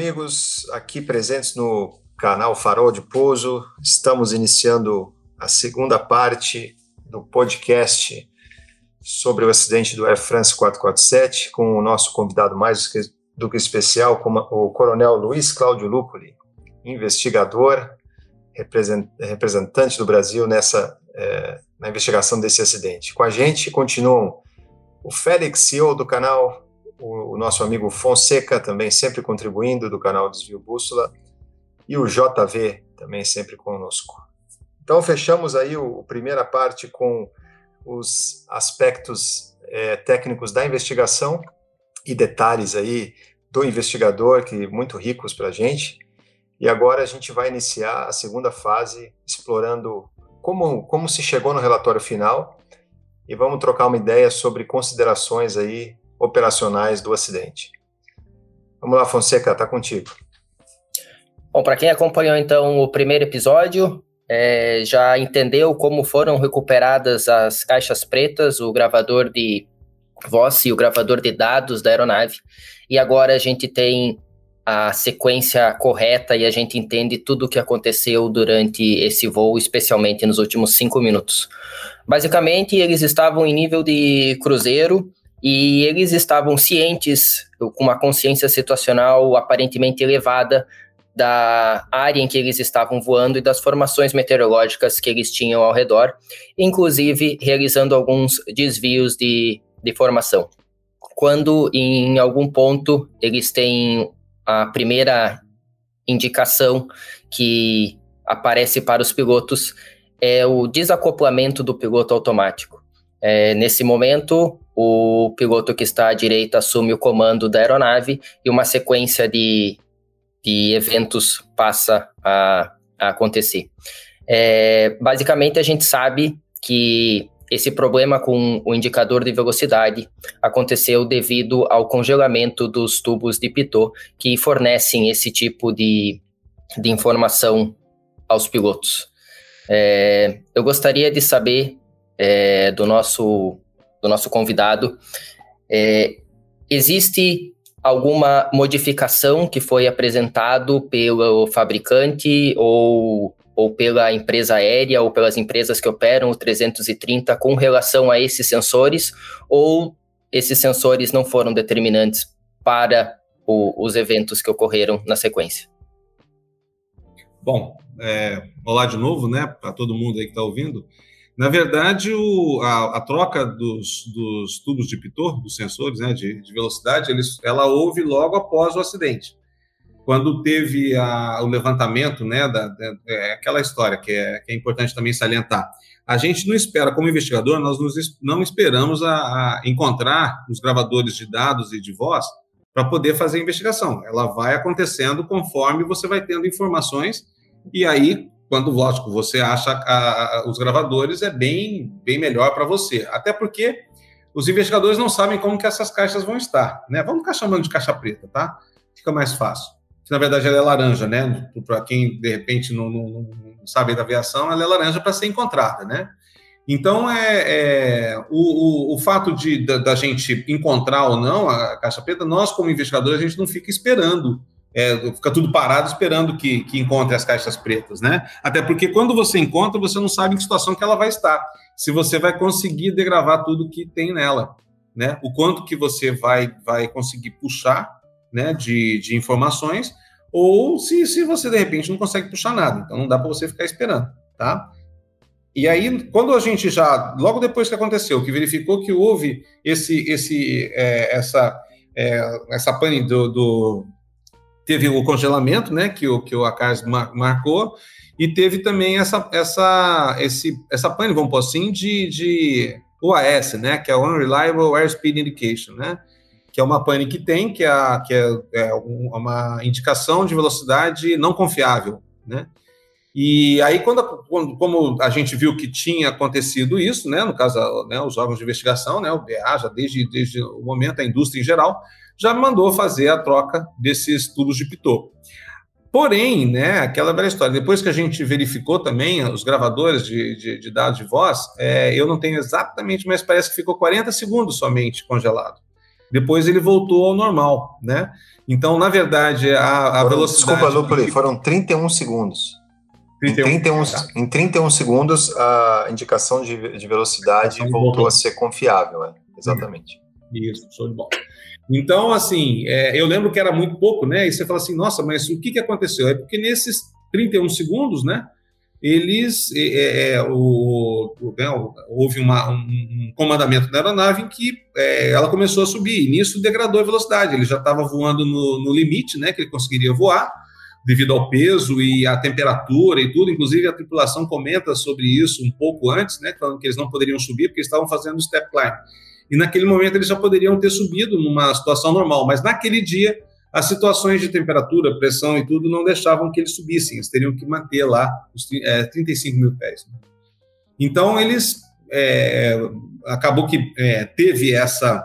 amigos aqui presentes no canal Farol de Pouso. Estamos iniciando a segunda parte do podcast sobre o acidente do Air France 447 com o nosso convidado mais do que especial, o Coronel Luiz Cláudio Lupoli, investigador, representante do Brasil nessa é, na investigação desse acidente. Com a gente continuam o Félix, CEO do canal nosso amigo Fonseca também sempre contribuindo do canal Desvio Bússola e o JV também sempre conosco. Então fechamos aí a primeira parte com os aspectos é, técnicos da investigação e detalhes aí do investigador que muito ricos para a gente. E agora a gente vai iniciar a segunda fase explorando como, como se chegou no relatório final e vamos trocar uma ideia sobre considerações aí operacionais do acidente. Vamos lá, Fonseca, está contigo. Bom, para quem acompanhou então o primeiro episódio, é, já entendeu como foram recuperadas as caixas pretas, o gravador de voz e o gravador de dados da aeronave. E agora a gente tem a sequência correta e a gente entende tudo o que aconteceu durante esse voo, especialmente nos últimos cinco minutos. Basicamente, eles estavam em nível de cruzeiro e eles estavam cientes, com uma consciência situacional aparentemente elevada, da área em que eles estavam voando e das formações meteorológicas que eles tinham ao redor, inclusive realizando alguns desvios de, de formação. Quando em algum ponto eles têm a primeira indicação que aparece para os pilotos é o desacoplamento do piloto automático. É, nesse momento, o piloto que está à direita assume o comando da aeronave e uma sequência de, de eventos passa a, a acontecer. É, basicamente, a gente sabe que esse problema com o indicador de velocidade aconteceu devido ao congelamento dos tubos de pitot que fornecem esse tipo de, de informação aos pilotos. É, eu gostaria de saber é, do nosso do nosso convidado. É, existe alguma modificação que foi apresentado pelo fabricante ou, ou pela empresa aérea ou pelas empresas que operam o 330 com relação a esses sensores ou esses sensores não foram determinantes para o, os eventos que ocorreram na sequência? Bom, é, olá de novo, né, para todo mundo aí que está ouvindo. Na verdade, o, a, a, troca dos, dos, tubos de pitot, dos sensores né, de, de velocidade, eles, ela houve logo após o acidente. Quando teve a, o levantamento, né, da, da é aquela história que é, que é, importante também salientar. A gente não espera, como investigador, nós nos, não esperamos a, a encontrar os gravadores de dados e de voz para poder fazer a investigação. Ela vai acontecendo conforme você vai tendo informações, e aí quando, lógico, você acha a, a, os gravadores, é bem, bem melhor para você. Até porque os investigadores não sabem como que essas caixas vão estar, né? Vamos ficar chamando de caixa preta, tá? Fica mais fácil. Na verdade, ela é laranja, né? Para quem, de repente, não, não, não, sabe da aviação, ela é laranja para ser encontrada, né? Então, é, é o, o, o, fato de da, da, gente encontrar ou não a caixa preta, nós, como investigadores, a gente não fica esperando é, fica tudo parado esperando que, que encontre as caixas pretas, né? Até porque quando você encontra, você não sabe em que situação que ela vai estar. Se você vai conseguir degravar tudo que tem nela, né? O quanto que você vai, vai conseguir puxar, né? De, de informações, ou se, se você de repente não consegue puxar nada. Então não dá para você ficar esperando, tá? E aí, quando a gente já, logo depois que aconteceu, que verificou que houve esse, esse, é, essa, é, essa pane do, do teve o congelamento, né, que o que o Acars marcou, e teve também essa essa esse essa pane, vamos pôr assim, de, de UAS, né, que é o Unreliable Airspeed Indication, né, que é uma pane que tem, que é, que é, é uma indicação de velocidade não confiável, né. E aí, quando, quando, como a gente viu que tinha acontecido isso, né, no caso, né, os órgãos de investigação, né, o BA, já desde, desde o momento, a indústria em geral, já mandou fazer a troca desses tubos de pitot. Porém, né, aquela velha história, depois que a gente verificou também os gravadores de, de, de dados de voz, é, eu não tenho exatamente, mas parece que ficou 40 segundos somente congelado. depois ele voltou ao normal, né? Então, na verdade, a, a foram, velocidade... Desculpa, Lupoli, foram 31 segundos. 31, em, 31, tá. em 31 segundos, a indicação de, de velocidade voltou, voltou, a ser confiável, né? exatamente. Isso, show de bola. Então, assim, é, eu lembro que era muito pouco, né? E você fala assim, nossa, mas o que, que aconteceu? É porque nesses 31 segundos, né? Eles, é, é, o, o, né, houve uma, um, comandamento da aeronave em que é, ela começou a subir, e nisso degradou a velocidade. Ele já estava voando no, no limite, né? Que ele conseguiria voar, devido ao peso e à temperatura e tudo. Inclusive, a tripulação comenta sobre isso um pouco antes, né? Falando que eles não poderiam subir porque estavam fazendo step climb e naquele momento eles já poderiam ter subido numa situação normal, mas naquele dia as situações de temperatura, pressão e tudo não deixavam que eles subissem, eles teriam que manter lá os é, 35 mil pés. Então eles é, acabou que é, teve essa,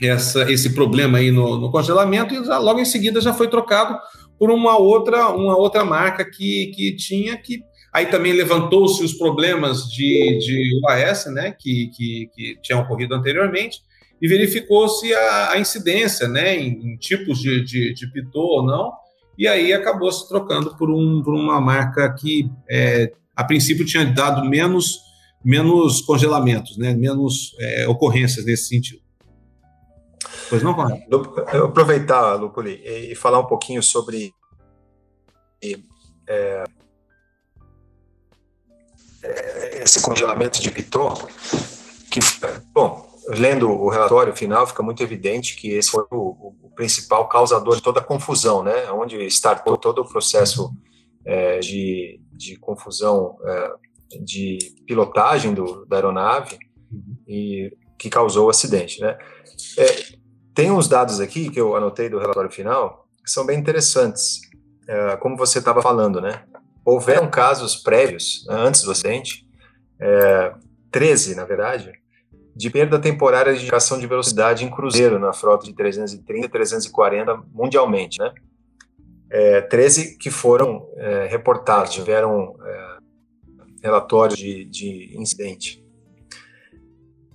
essa, esse problema aí no, no congelamento e logo em seguida já foi trocado por uma outra uma outra marca que, que tinha que Aí também levantou-se os problemas de, de UAS, né, que, que, que tinham ocorrido anteriormente, e verificou-se a, a, incidência, né, em, em tipos de, de, de pitô ou não, e aí acabou se trocando por, um, por uma marca que, é, a princípio, tinha dado menos, menos congelamentos, né, menos é, ocorrências nesse sentido. Pois não, Conrado? Aproveitar, Lupoli, e falar um pouquinho sobre é, esse congelamento de Pitot, que, bom, lendo o relatório final, fica muito evidente que esse foi o, o principal causador de toda a confusão, né? Onde startou todo o processo é, de, de confusão é, de pilotagem do, da aeronave e que causou o acidente, né? É, tem uns dados aqui que eu anotei do relatório final que são bem interessantes, é, como você estava falando, né? Houveram casos prévios, antes do acidente, é, 13, na verdade, de perda temporária de indicação de velocidade em cruzeiro na frota de 330 e 340 mundialmente, né? É, 13 que foram é, reportados, tiveram é, relatórios de, de incidente.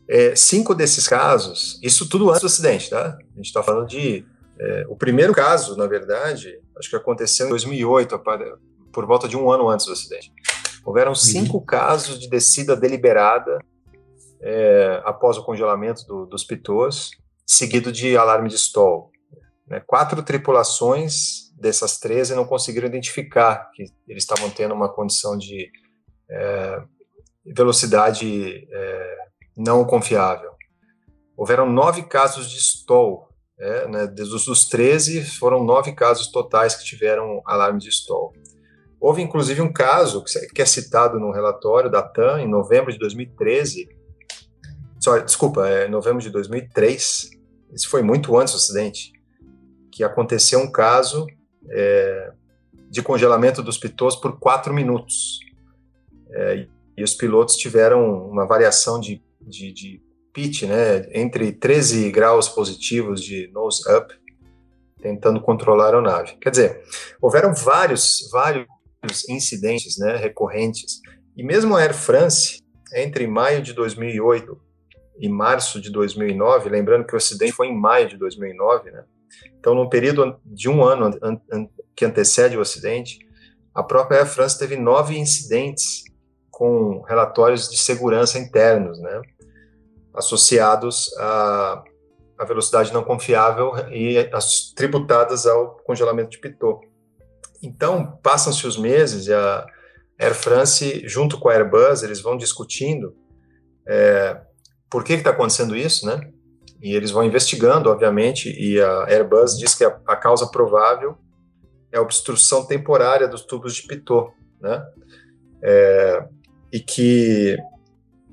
É, cinco desses casos, isso tudo antes do acidente, tá? A gente está falando de. É, o primeiro caso, na verdade, acho que aconteceu em 2008, por volta de um ano antes do acidente. Houveram uhum. cinco uhum. casos de descida deliberada é, após o congelamento do, dos pitôs, seguido de alarme de stall. Né? Quatro tripulações dessas 13 não conseguiram identificar que eles estavam tendo uma condição de é, velocidade é, não confiável. Houveram nove casos de stall. É, né, dos, dos 13, foram nove casos totais que tiveram alarme de stall. Houve, inclusive, um caso que é citado no relatório da TAM, em novembro de 2013, só, desculpa, é novembro de 2003, isso foi muito antes do acidente, que aconteceu um caso é, de congelamento dos pitôs por quatro minutos. É, e os pilotos tiveram uma variação de, de, de pitch, né, entre 13 graus positivos de nose up, tentando controlar a aeronave. Quer dizer, houveram vários, vários incidentes né, recorrentes. E mesmo a Air France, entre maio de 2008 e março de 2009, lembrando que o acidente foi em maio de 2009, né? Então, no período de um ano an an que antecede o acidente, a própria Air France teve nove incidentes com relatórios de segurança internos, né? Associados à, à velocidade não confiável e as, tributadas ao congelamento de Pitot. Então, passam-se os meses e a Air France, junto com a Airbus, eles vão discutindo é, por que está acontecendo isso, né? E eles vão investigando, obviamente, e a Airbus diz que a, a causa provável é a obstrução temporária dos tubos de Pitot, né? É, e que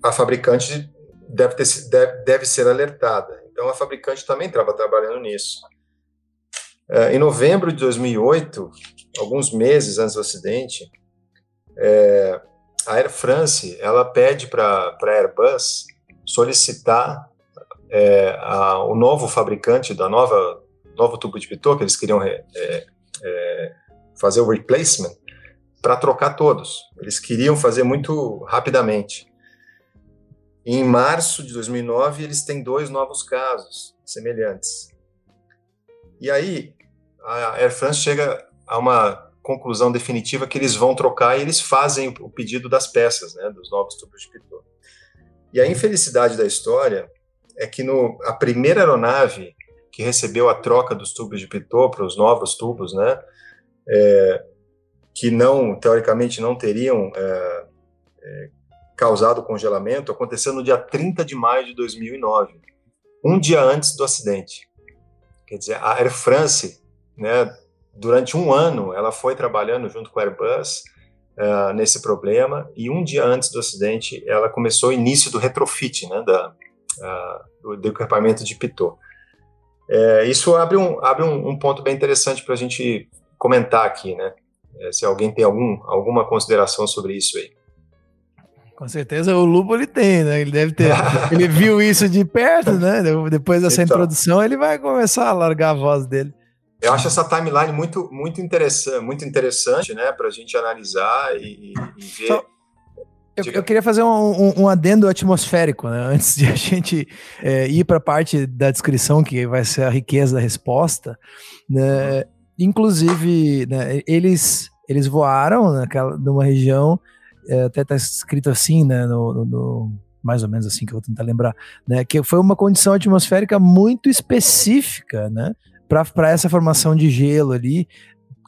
a fabricante deve, ter, deve, deve ser alertada. Então, a fabricante também estava trabalhando nisso. É, em novembro de 2008, alguns meses antes do acidente, é, a Air France ela pede para a Airbus solicitar é, a, o novo fabricante da nova novo tubo de pitot que eles queriam é, é, fazer o replacement para trocar todos. Eles queriam fazer muito rapidamente. Em março de 2009, eles têm dois novos casos semelhantes. E aí, a Air France chega a uma conclusão definitiva que eles vão trocar e eles fazem o pedido das peças, né, dos novos tubos de pitot. E a infelicidade da história é que no, a primeira aeronave que recebeu a troca dos tubos de pitot para os novos tubos, né, é, que não, teoricamente, não teriam é, é, causado congelamento, aconteceu no dia 30 de maio de 2009, um dia antes do acidente. Quer dizer, a Air France, né, durante um ano, ela foi trabalhando junto com a Airbus uh, nesse problema, e um dia antes do acidente, ela começou o início do retrofit, né, da, uh, do, do, equipamento de Pitot. É, isso abre um, abre um, um ponto bem interessante para a gente comentar aqui, né? É, se alguém tem algum, alguma consideração sobre isso aí. Com certeza o Lupo ele tem, né? Ele deve ter. ele viu isso de perto, né? Depois dessa então, introdução, ele vai começar a largar a voz dele. Eu acho essa timeline muito, muito interessante, muito interessante, né? Para a gente analisar e, e ver. Só, eu, eu, queria fazer um, um, um, adendo atmosférico, né? Antes de a gente é, ir para a parte da descrição, que vai ser a riqueza da resposta. Né? Inclusive, né, eles, eles voaram naquela, numa região é, até está escrito assim, né, no, no, no, mais ou menos assim que eu vou tentar lembrar, né, que foi uma condição atmosférica muito específica, né, para essa formação de gelo ali,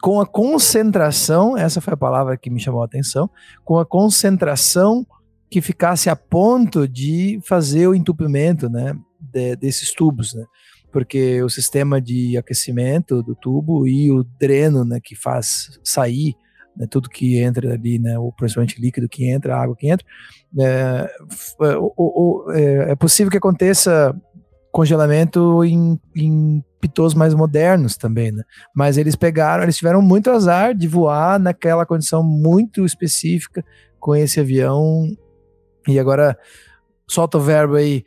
com a concentração, essa foi a palavra que me chamou a atenção, com a concentração que ficasse a ponto de fazer o entupimento, né, de, desses tubos, né, porque o sistema de aquecimento do tubo e o dreno, né, que faz sair né, tudo que entra ali, né, o principalmente líquido que entra, a água que entra, é, é, é possível que aconteça congelamento em, em pitôs mais modernos também, né? Mas eles pegaram, eles tiveram muito azar de voar naquela condição muito específica com esse avião. E agora solta o verbo aí,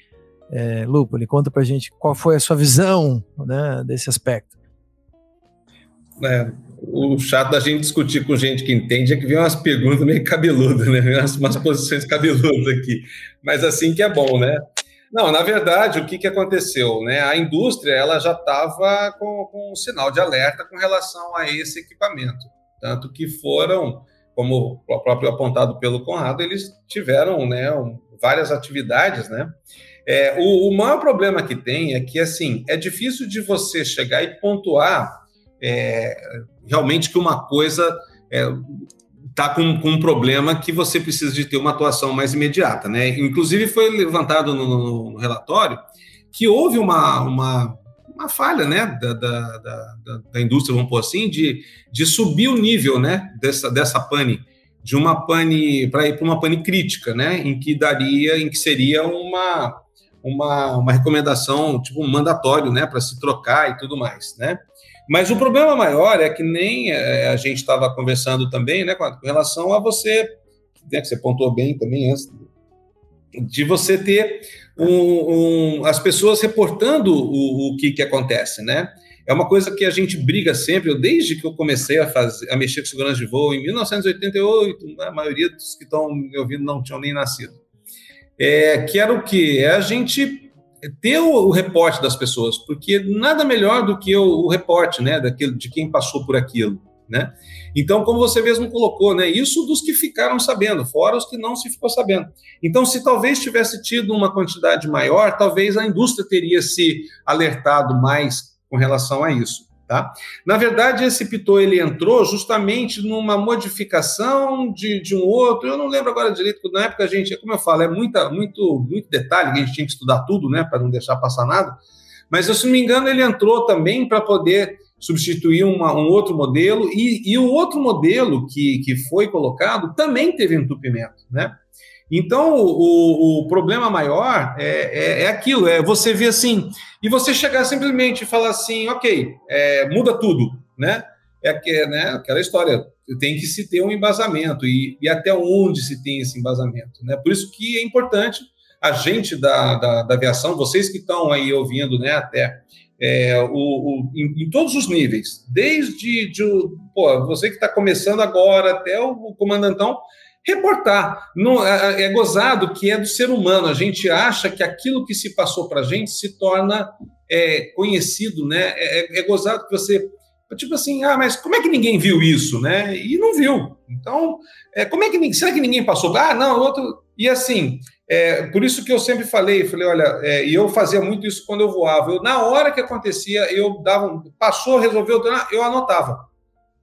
é, Lupo, ele conta pra gente qual foi a sua visão né, desse aspecto. É, o chato da gente discutir com gente que entende é que vem umas perguntas meio cabeludas, né? Umas, umas posições cabeludas aqui. Mas assim que é bom, né? Não, na verdade, o que, que aconteceu? Né? A indústria ela já estava com, com um sinal de alerta com relação a esse equipamento. Tanto que foram, como o próprio apontado pelo Conrado, eles tiveram né, várias atividades, né? É, o, o maior problema que tem é que, assim, é difícil de você chegar e pontuar é, realmente que uma coisa está com, com, um problema que você precisa de ter uma atuação mais imediata. Né? Inclusive, foi levantado no, no relatório que houve uma, uma, uma falha né, da, da, da, da, indústria, vamos pôr assim, de, de subir o nível né, dessa, dessa pane, de uma pane para ir para uma pane crítica, né, em que daria, em que seria uma, uma, uma recomendação, tipo um mandatório, né, para se trocar e tudo mais, né? Mas o problema maior é que nem é, a gente estava conversando também, né, com relação a você, né, que você pontuou bem também antes, de você ter um, um, as pessoas reportando o, o que, que acontece, né? É uma coisa que a gente briga sempre. Eu, desde que eu comecei a, fazer, a mexer com segurança de voo em 1988, né, a maioria dos que estão me ouvindo não tinham nem nascido. É, que era o que? É a gente ter o, o, reporte das pessoas, porque nada melhor do que o, o reporte, né, daquele, de quem passou por aquilo, né? Então, como você mesmo colocou, né, isso dos que ficaram sabendo, fora os que não se ficou sabendo. Então, se talvez tivesse tido uma quantidade maior, talvez a indústria teria se alertado mais com relação a isso. Tá? Na verdade, esse Pitot ele entrou justamente numa modificação de, de um outro. Eu não lembro agora direito, porque na época a gente, como eu falo, é muita, muito, muito detalhe a gente tinha que estudar tudo, né, para não deixar passar nada. Mas, se não me engano, ele entrou também para poder substituir uma, um outro modelo, e, e o outro modelo que, que foi colocado também teve entupimento, né? Então, o, o problema maior é, é, é, aquilo, é você ver assim, e você chegar simplesmente e falar assim, ok, é, muda tudo, né? É que, né, aquela história, tem que se ter um embasamento, e, e, até onde se tem esse embasamento, né? Por isso que é importante a gente da, da, da aviação, vocês que estão aí ouvindo, né, até é, o, o em, em, todos os níveis, desde de, pô, você que está começando agora até o comandantão, reportar. Não, é, é, gozado que é do ser humano. A gente acha que aquilo que se passou para a gente se torna é, conhecido, né? É, é, é, gozado que você tipo assim, ah, mas como é que ninguém viu isso, né? E não viu. Então, é, como é que será que ninguém passou? Ah, não, outro. E assim, é, por isso que eu sempre falei, falei, olha, é, e eu fazia muito isso quando eu voava. Eu, na hora que acontecia, eu dava, passou, resolveu, eu anotava.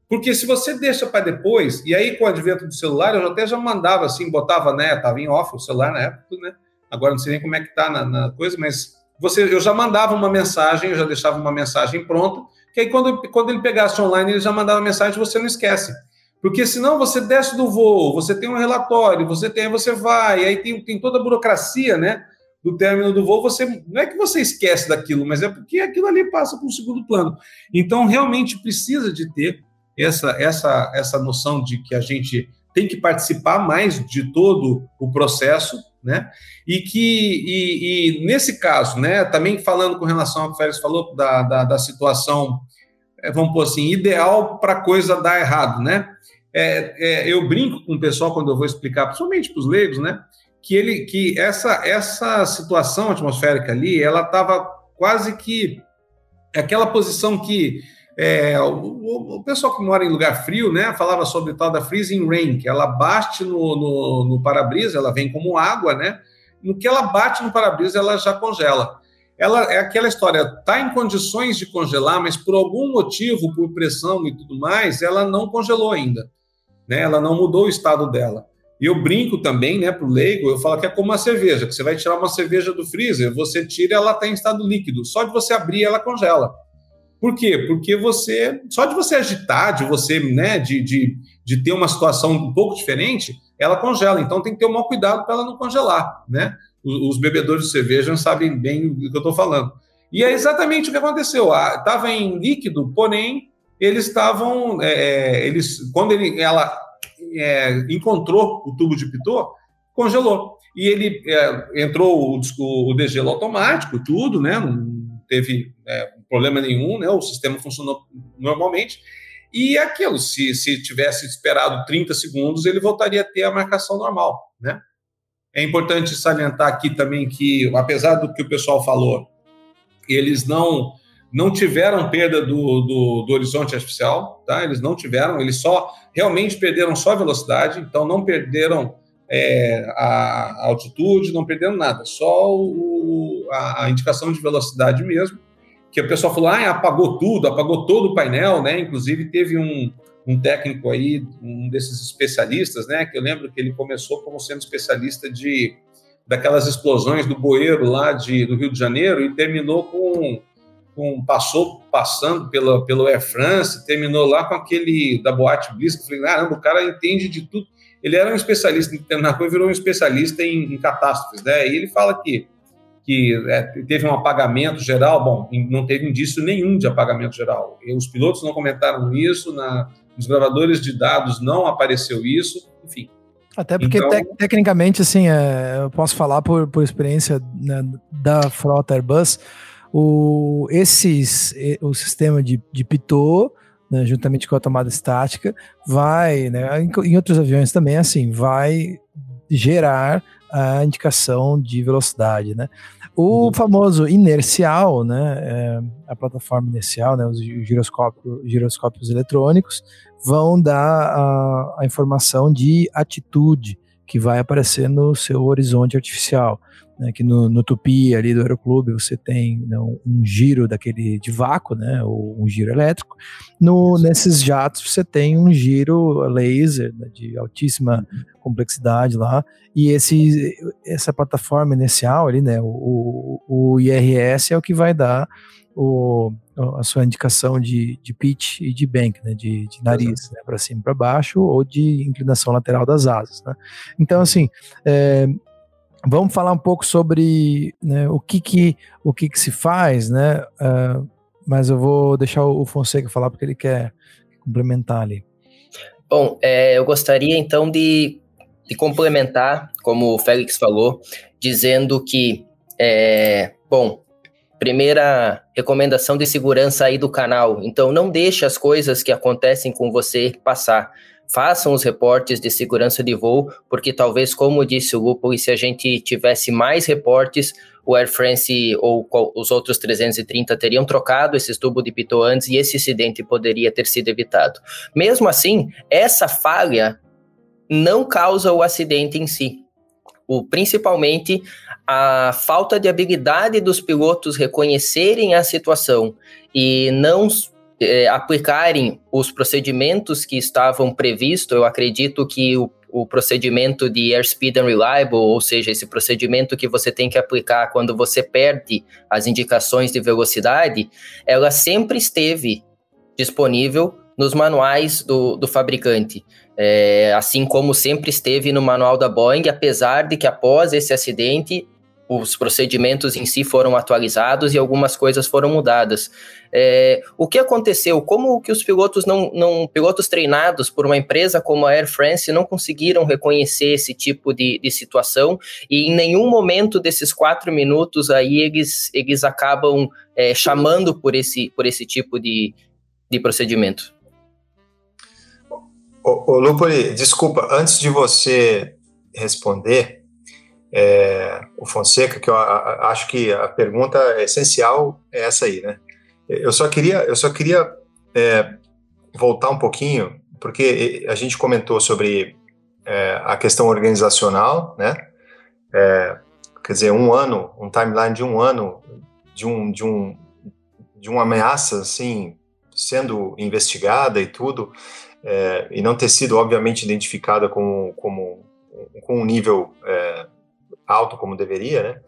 Porque se você deixa para depois, e aí com o advento do celular, eu até já mandava assim, botava, né? Tava em off o celular na época, né? Agora não sei nem como é que tá na, na coisa, mas você, eu já mandava uma mensagem, eu já deixava uma mensagem pronta, que aí quando, quando ele pegasse online, ele já mandava mensagem, você não esquece. Porque senão você desce do voo, você tem um relatório, você tem, você vai, aí tem, tem toda a burocracia, né? Do término do voo, você não é que você esquece daquilo, mas é porque aquilo ali passa para um segundo plano. Então, realmente precisa de ter essa, essa, essa noção de que a gente tem que participar mais de todo o processo, né? E que, e, e nesse caso, né, também falando com relação ao que o Félix falou, da, da, da situação, é, vamos pôr assim, ideal para coisa dar errado, né? É, é, eu brinco com o pessoal quando eu vou explicar, principalmente para os leigos, né? Que ele, que essa, essa situação atmosférica ali, ela estava quase que aquela posição que é, o, o, pessoal que mora em lugar frio, né, falava sobre tal da freezing rain, que ela bate no, no, no para-brisa, ela vem como água, né? No que ela bate no para-brisa, ela já congela. Ela é aquela história, está em condições de congelar, mas por algum motivo, por pressão e tudo mais, ela não congelou ainda, né? Ela não mudou o estado dela. E eu brinco também, né, para o leigo, eu falo que é como uma cerveja, que você vai tirar uma cerveja do freezer, você tira, ela está em estado líquido. Só de você abrir, ela congela. Por quê? Porque você, só de você agitar, de você, né, de, de, de ter uma situação um pouco diferente, ela congela. Então tem que ter um maior cuidado para ela não congelar, né? Os, os, bebedores de cerveja sabem bem o que eu estou falando. E é exatamente o que aconteceu. Estava em líquido, porém eles estavam, é, é, eles, quando ele, ela é, encontrou o tubo de pitot, congelou. E ele é, entrou o, o, degelo automático, tudo, né? Não teve é, problema nenhum, né? O sistema funcionou normalmente. E aquilo, se, se tivesse esperado 30 segundos, ele voltaria a ter a marcação normal, né? É importante salientar aqui também que, apesar do que o pessoal falou, eles não não tiveram perda do, do, do, horizonte artificial, tá? Eles não tiveram, eles só realmente perderam só velocidade, então não perderam é, a, a, altitude, não perderam nada, só o, a, a indicação de velocidade mesmo que o pessoal falou, ah, apagou tudo, apagou todo o painel, né? Inclusive teve um, um técnico aí, um desses especialistas, né? Que eu lembro que ele começou como sendo especialista de daquelas explosões do bueiro lá de, do Rio de Janeiro e terminou com, com passou passando pela, pelo Air France, terminou lá com aquele da Boate Bliss, que falei, caramba, o cara entende de tudo. Ele era um especialista em terminar e virou um especialista em, em catástrofes, né? E ele fala que que é, teve um apagamento geral. Bom, não teve indício nenhum de apagamento geral. E os pilotos não comentaram isso, na, nos gravadores de dados não apareceu isso, enfim. Até porque, então, te, tecnicamente, assim, é, eu posso falar por, por experiência né, da frota Airbus, o, esses, o sistema de, de pitot, né, juntamente com a tomada estática, vai, né, em, em outros aviões também, assim, vai gerar a indicação de velocidade, né? O uhum. famoso inercial, né, é, a plataforma inercial, né, os giroscópios, giroscópios eletrônicos, vão dar a, a informação de atitude que vai aparecer no seu horizonte artificial né, que no, no Tupi ali do Aeroclube você tem né, um giro daquele de vácuo, né, ou um giro elétrico. No, nesses jatos você tem um giro laser né, de altíssima complexidade lá e esse, essa plataforma inicial ali, né, o, o IRS é o que vai dar o, a sua indicação de, de pitch e de bank, né, de, de nariz, né, para cima e para baixo, ou de inclinação lateral das asas. Né. Então, assim, é, Vamos falar um pouco sobre né, o, que, que, o que, que se faz, né? Uh, mas eu vou deixar o Fonseca falar porque ele quer complementar ali. Bom, é, eu gostaria então de, de, complementar, como o Félix falou, dizendo que, é, bom, primeira recomendação de segurança aí do canal. Então, não deixe as coisas que acontecem com você passar. Façam os reportes de segurança de voo, porque talvez, como disse o Lupo, se a gente tivesse mais reportes, o Air France ou os outros 330 teriam trocado esses tubos de pitot antes e esse acidente poderia ter sido evitado. Mesmo assim, essa falha não causa o acidente em si. O, principalmente a falta de habilidade dos pilotos reconhecerem a situação e não é, aplicarem os procedimentos que estavam previstos, eu acredito que o, o procedimento de Airspeed Unreliable, ou seja, esse procedimento que você tem que aplicar quando você perde as indicações de velocidade, ela sempre esteve disponível nos manuais do, do fabricante. É, assim como sempre esteve no manual da Boeing, apesar de que após esse acidente os procedimentos em si foram atualizados e algumas coisas foram mudadas. É, o que aconteceu? Como que os pilotos não, não, pilotos treinados por uma empresa como a Air France não conseguiram reconhecer esse tipo de, de situação e em nenhum momento desses quatro minutos aí eles, eles acabam é, chamando por esse, por esse tipo de, de procedimento? Ô, ô Lupoli, desculpa, antes de você responder, é, o Fonseca, que eu acho que a pergunta essencial é essa aí, né? Eu só queria, eu só queria é, voltar um pouquinho, porque a gente comentou sobre é, a questão organizacional, né? É, quer dizer, um ano, um timeline de um ano de um de um de uma ameaça assim sendo investigada e tudo, é, e não ter sido obviamente identificada como como com um nível é, alto como deveria, né?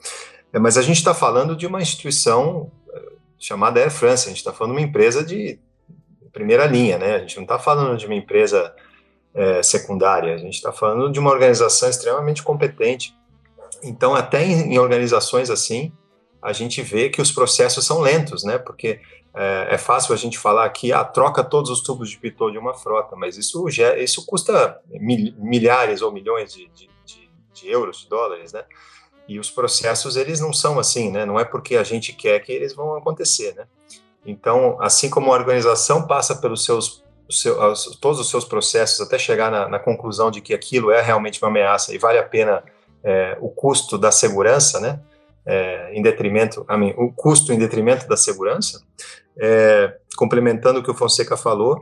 É, mas a gente está falando de uma instituição eh, chamada Air France, a gente está falando de uma empresa de primeira linha, né? A gente não está falando de uma empresa é, secundária, a gente está falando de uma organização extremamente competente. Então, até em, em, organizações assim, a gente vê que os processos são lentos, né? Porque é, é fácil a gente falar que ah, troca todos os tubos de pitot de uma frota, mas isso, isso custa milhares ou milhões de, de de euros, de dólares, né? E os processos, eles não são assim, né? Não é porque a gente quer que eles vão acontecer, né? Então, assim como a organização passa pelos seus, seus todos os seus processos até chegar na, na, conclusão de que aquilo é realmente uma ameaça e vale a pena é, o custo da segurança, né? É, em detrimento, a mim, o custo em detrimento da segurança, é, complementando o que o Fonseca falou,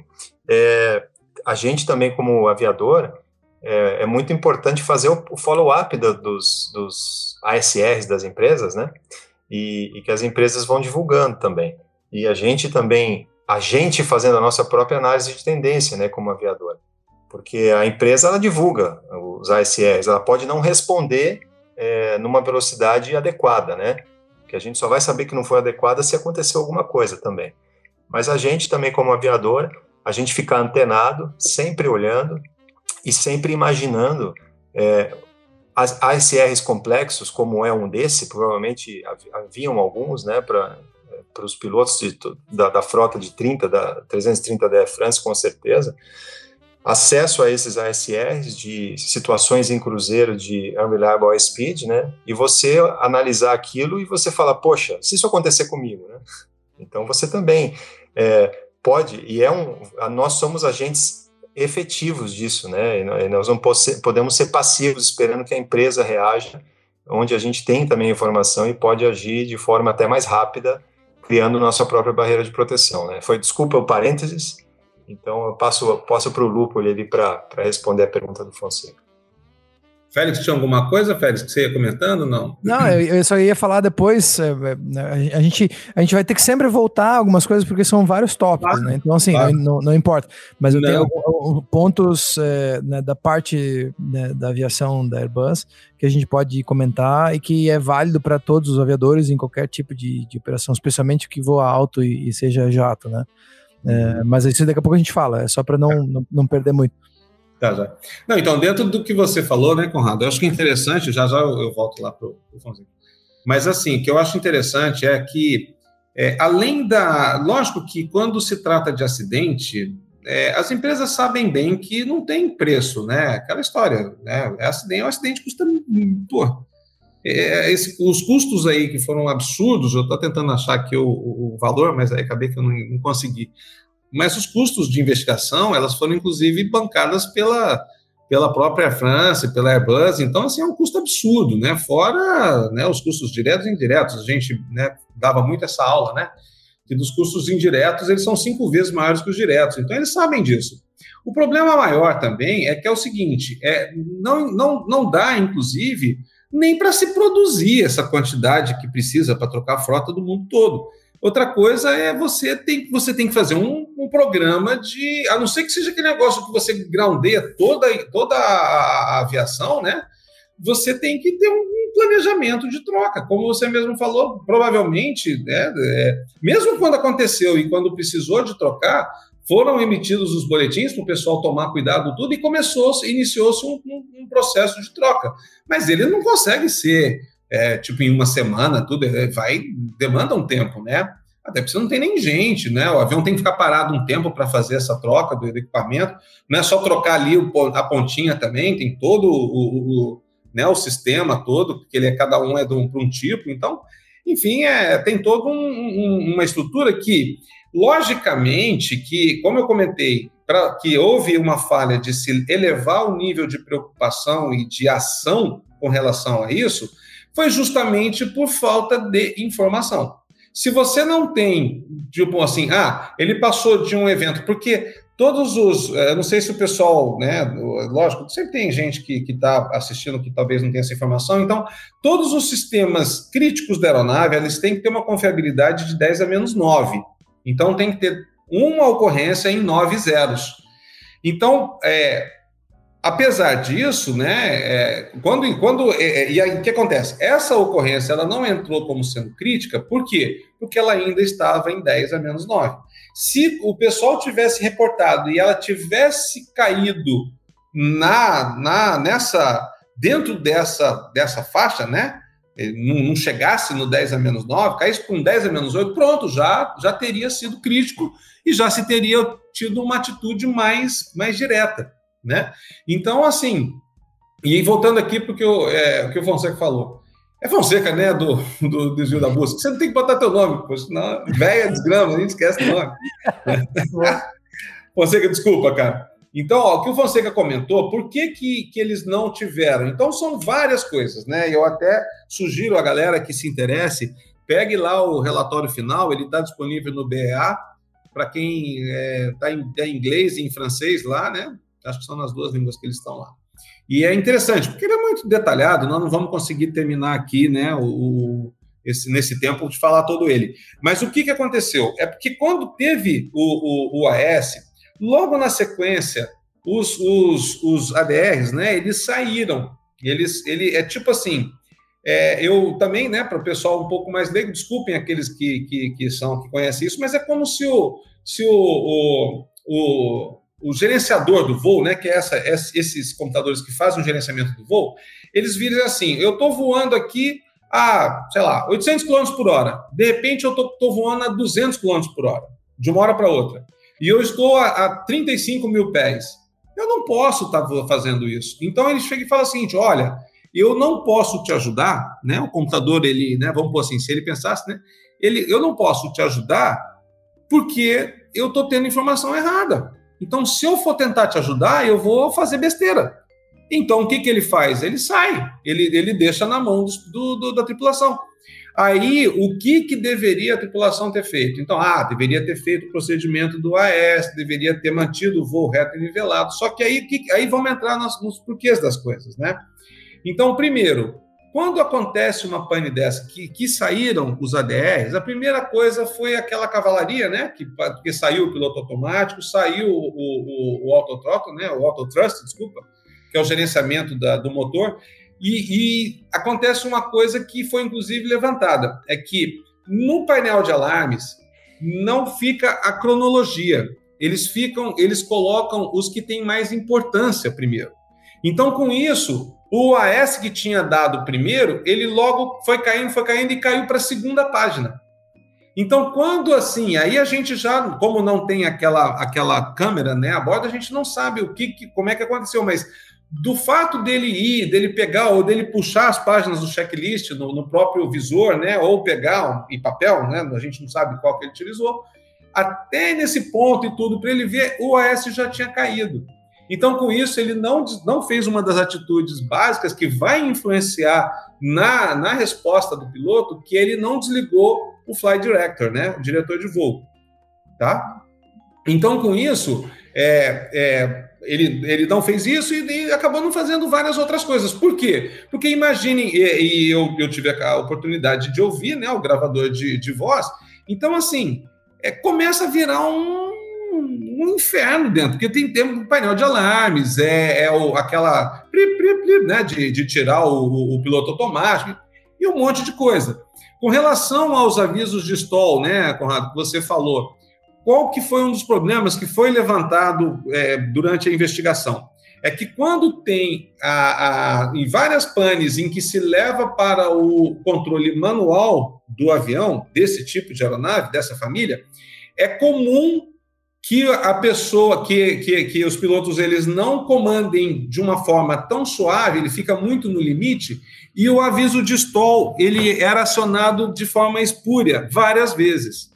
é, a gente também como aviador, é, é muito importante fazer o, o follow-up dos, dos ASRs das empresas, né? E, e, que as empresas vão divulgando também. E a gente também, a gente fazendo a nossa própria análise de tendência, né, como aviador. Porque a empresa, ela divulga os ASRs, ela pode não responder é, numa velocidade adequada, né? Que a gente só vai saber que não foi adequada se aconteceu alguma coisa também. Mas a gente também, como aviador, a gente fica antenado, sempre olhando, e sempre imaginando é, as ASRs complexos, como é um desse, provavelmente haviam alguns, né, para para os pilotos de, da, da, frota de 30, da 330 da Air France, com certeza, acesso a esses ASRs de situações em cruzeiro de unreliable speed, né, e você analisar aquilo e você falar, poxa, se isso acontecer comigo, né, então você também é, pode, e é um, nós somos agentes efetivos disso, né? E nós não podemos ser passivos esperando que a empresa reaja, onde a gente tem também informação e pode agir de forma até mais rápida, criando nossa própria barreira de proteção, né? Foi desculpa o parênteses, então eu passo passo para o Lupo ali para responder a pergunta do Fonseca. Félix, tinha alguma coisa, Félix, que você ia comentando? Não. Não, eu, só ia falar depois. É, é, a gente, a gente vai ter que sempre voltar algumas coisas, porque são vários tópicos, claro, né? Então, assim, claro. não, não, importa. Mas eu não. tenho alguns pontos é, né, da parte né, da aviação da Airbus que a gente pode comentar e que é válido para todos os aviadores em qualquer tipo de, de operação, especialmente que voa alto e, e seja jato, né? É, uhum. mas isso daqui a pouco a gente fala, é só para não, não, não perder muito. Tá, já. Não, então, dentro do que você falou, né, Conrado, eu acho que é interessante, já já eu, volto lá para o Fonzinho. Mas, assim, o que eu acho interessante é que, é, além da. Lógico que quando se trata de acidente, é, as empresas sabem bem que não tem preço, né? Aquela história, né? É acidente, o é acidente custa. Pô, é, esse, os custos aí que foram absurdos, eu estou tentando achar aqui o, o, valor, mas aí acabei que eu não, não consegui mas os custos de investigação, elas foram inclusive bancadas pela, pela própria França, pela Airbus, então assim é um custo absurdo, né? Fora né, os custos diretos e indiretos, a gente né, dava muito essa aula, né? Que dos custos indiretos eles são cinco vezes maiores que os diretos, então eles sabem disso. O problema maior também é que é o seguinte: é, não, não, não dá, inclusive, nem para se produzir essa quantidade que precisa para trocar a frota do mundo todo. Outra coisa é você tem, você tem que fazer um, um, programa de. A não ser que seja aquele negócio que você groundeia toda, toda a, aviação, né? Você tem que ter um, planejamento de troca. Como você mesmo falou, provavelmente, né, é, mesmo quando aconteceu e quando precisou de trocar, foram emitidos os boletins para o pessoal tomar cuidado tudo e começou, iniciou-se um, um, um, processo de troca. Mas ele não consegue ser é, tipo em uma semana, tudo vai demanda um tempo, né? Até porque você não tem nem gente, né? O avião tem que ficar parado um tempo para fazer essa troca do equipamento. Não é só trocar ali a pontinha também, tem todo o, o né, o sistema todo, porque ele é cada um é para um, um, tipo. Então, enfim, é, tem toda um, uma estrutura que Logicamente que, como eu comentei, para que houve uma falha de se elevar o nível de preocupação e de ação com relação a isso, foi justamente por falta de informação. Se você não tem, tipo assim, ah, ele passou de um evento, porque todos os, eu não sei se o pessoal, né, lógico, sempre tem gente que está assistindo que talvez não tenha essa informação, então, todos os sistemas críticos da aeronave, eles têm que ter uma confiabilidade de 10 a menos 9. Então tem que ter uma ocorrência em nove zeros. Então, é, apesar disso, né, é, quando, quando é, é, e aí o que acontece? Essa ocorrência ela não entrou como sendo crítica, por quê? Porque ela ainda estava em 10 a menos 9. Se o pessoal tivesse reportado e ela tivesse caído na, na nessa dentro dessa dessa faixa, né? não, não, chegasse no 10 a menos 9, caísse com 10 a menos 8, pronto, já, já teria sido crítico e já se teria tido uma atitude mais, mais direta. Né? Então, assim, e voltando aqui para é, o que o Fonseca falou. É Fonseca, né, do, do desvio da busca. Você não tem que botar teu nome, pois senão, velha desgrama, a gente esquece o nome. Fonseca, desculpa, cara. Então, ó, o que o Fonseca comentou, por que, que, que, eles não tiveram? Então, são várias coisas, né? Eu até sugiro a galera que se interesse, pegue lá o relatório final, ele está disponível no BEA, para quem está é, tá em, tá em inglês e em francês lá, né? Acho que são nas duas línguas que eles estão lá. E é interessante, porque ele é muito detalhado, nós não vamos conseguir terminar aqui, né, o, esse, nesse tempo de falar todo ele. Mas o que, que aconteceu? É porque quando teve o, o, o AS, Logo na sequência, os, os, os ADRs, né, eles saíram. Eles, ele é tipo assim, é, eu também, né, para o pessoal um pouco mais leigo, desculpem aqueles que, que, que, são que conhecem isso, mas é como se o, se o, o, o, o gerenciador do voo, né, que é essa, esses computadores que fazem o gerenciamento do voo, eles viram assim: eu estou voando aqui a, sei lá, 800 km por hora, de repente eu estou voando a 200 km por hora, de uma hora para outra e eu estou a, a 35 mil pés. Eu não posso estar tá fazendo isso. Então ele chega e fala o seguinte: olha, eu não posso te ajudar, né? O computador, ele, né? Vamos pôr assim, se ele pensasse, né? Ele, eu não posso te ajudar porque eu estou tendo informação errada. Então, se eu for tentar te ajudar, eu vou fazer besteira. Então, o que, que ele faz? Ele sai, ele, ele deixa na mão do, do, da tripulação. Aí, o que, que deveria a tripulação ter feito? Então, ah, deveria ter feito o procedimento do AS, deveria ter mantido o voo reto e nivelado. Só que aí, que, aí vamos entrar nos, nos porquês das coisas, né? Então, primeiro, quando acontece uma pane dessa, que, que saíram os ADRs, a primeira coisa foi aquela cavalaria, né? Que, que saiu o piloto automático, saiu o, o, o autotroco, né? O autotrust, desculpa, que é o gerenciamento da, do motor. E, e, acontece uma coisa que foi inclusive levantada: é que no painel de alarmes não fica a cronologia. Eles ficam, eles colocam os que têm mais importância primeiro. Então, com isso, o AS que tinha dado primeiro, ele logo foi caindo, foi caindo e caiu para a segunda página. Então, quando assim, aí a gente já, como não tem aquela aquela câmera, né, a bordo, a gente não sabe o que, como é que aconteceu, mas do fato dele ir, dele pegar ou dele puxar as páginas do checklist no, no próprio visor, né, ou pegar em papel, né, a gente não sabe qual que ele utilizou, até nesse ponto e tudo, para ele ver, o OS já tinha caído. Então, com isso, ele não, não fez uma das atitudes básicas que vai influenciar na, na resposta do piloto, que ele não desligou o flight director, né, o diretor de voo, tá? Então, com isso, é, é, ele, ele não fez isso e, e, acabou não fazendo várias outras coisas. Por quê? Porque imaginem, e, e eu, eu, tive a oportunidade de ouvir né, o gravador de, de voz, então, assim, é, começa a virar um, um inferno dentro, porque tem tempo um painel de alarmes, é, é o, aquela né, de, de tirar o, o, piloto automático e um monte de coisa. Com relação aos avisos de stall, né, Conrado, que você falou, qual que foi um dos problemas que foi levantado é, durante a investigação? É que quando tem a, a, em várias panes em que se leva para o controle manual do avião, desse tipo de aeronave, dessa família, é comum que a pessoa, que, que, que os pilotos eles não comandem de uma forma tão suave, ele fica muito no limite, e o aviso de stall ele era acionado de forma espúria várias vezes.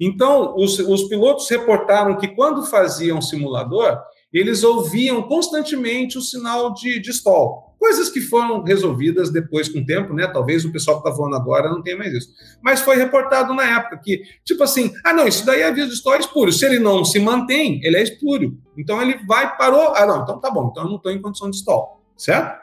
Então, os, os pilotos reportaram que quando faziam simulador, eles ouviam constantemente o sinal de, de stall. Coisas que foram resolvidas depois com o tempo, né? Talvez o pessoal que está voando agora não tenha mais isso. Mas foi reportado na época que, tipo assim, ah, não, isso daí é aviso de stall espúrio. Se ele não se mantém, ele é espúrio. Então ele vai, parou. Ah, não, então tá bom, então eu não estou em condição de stall, certo?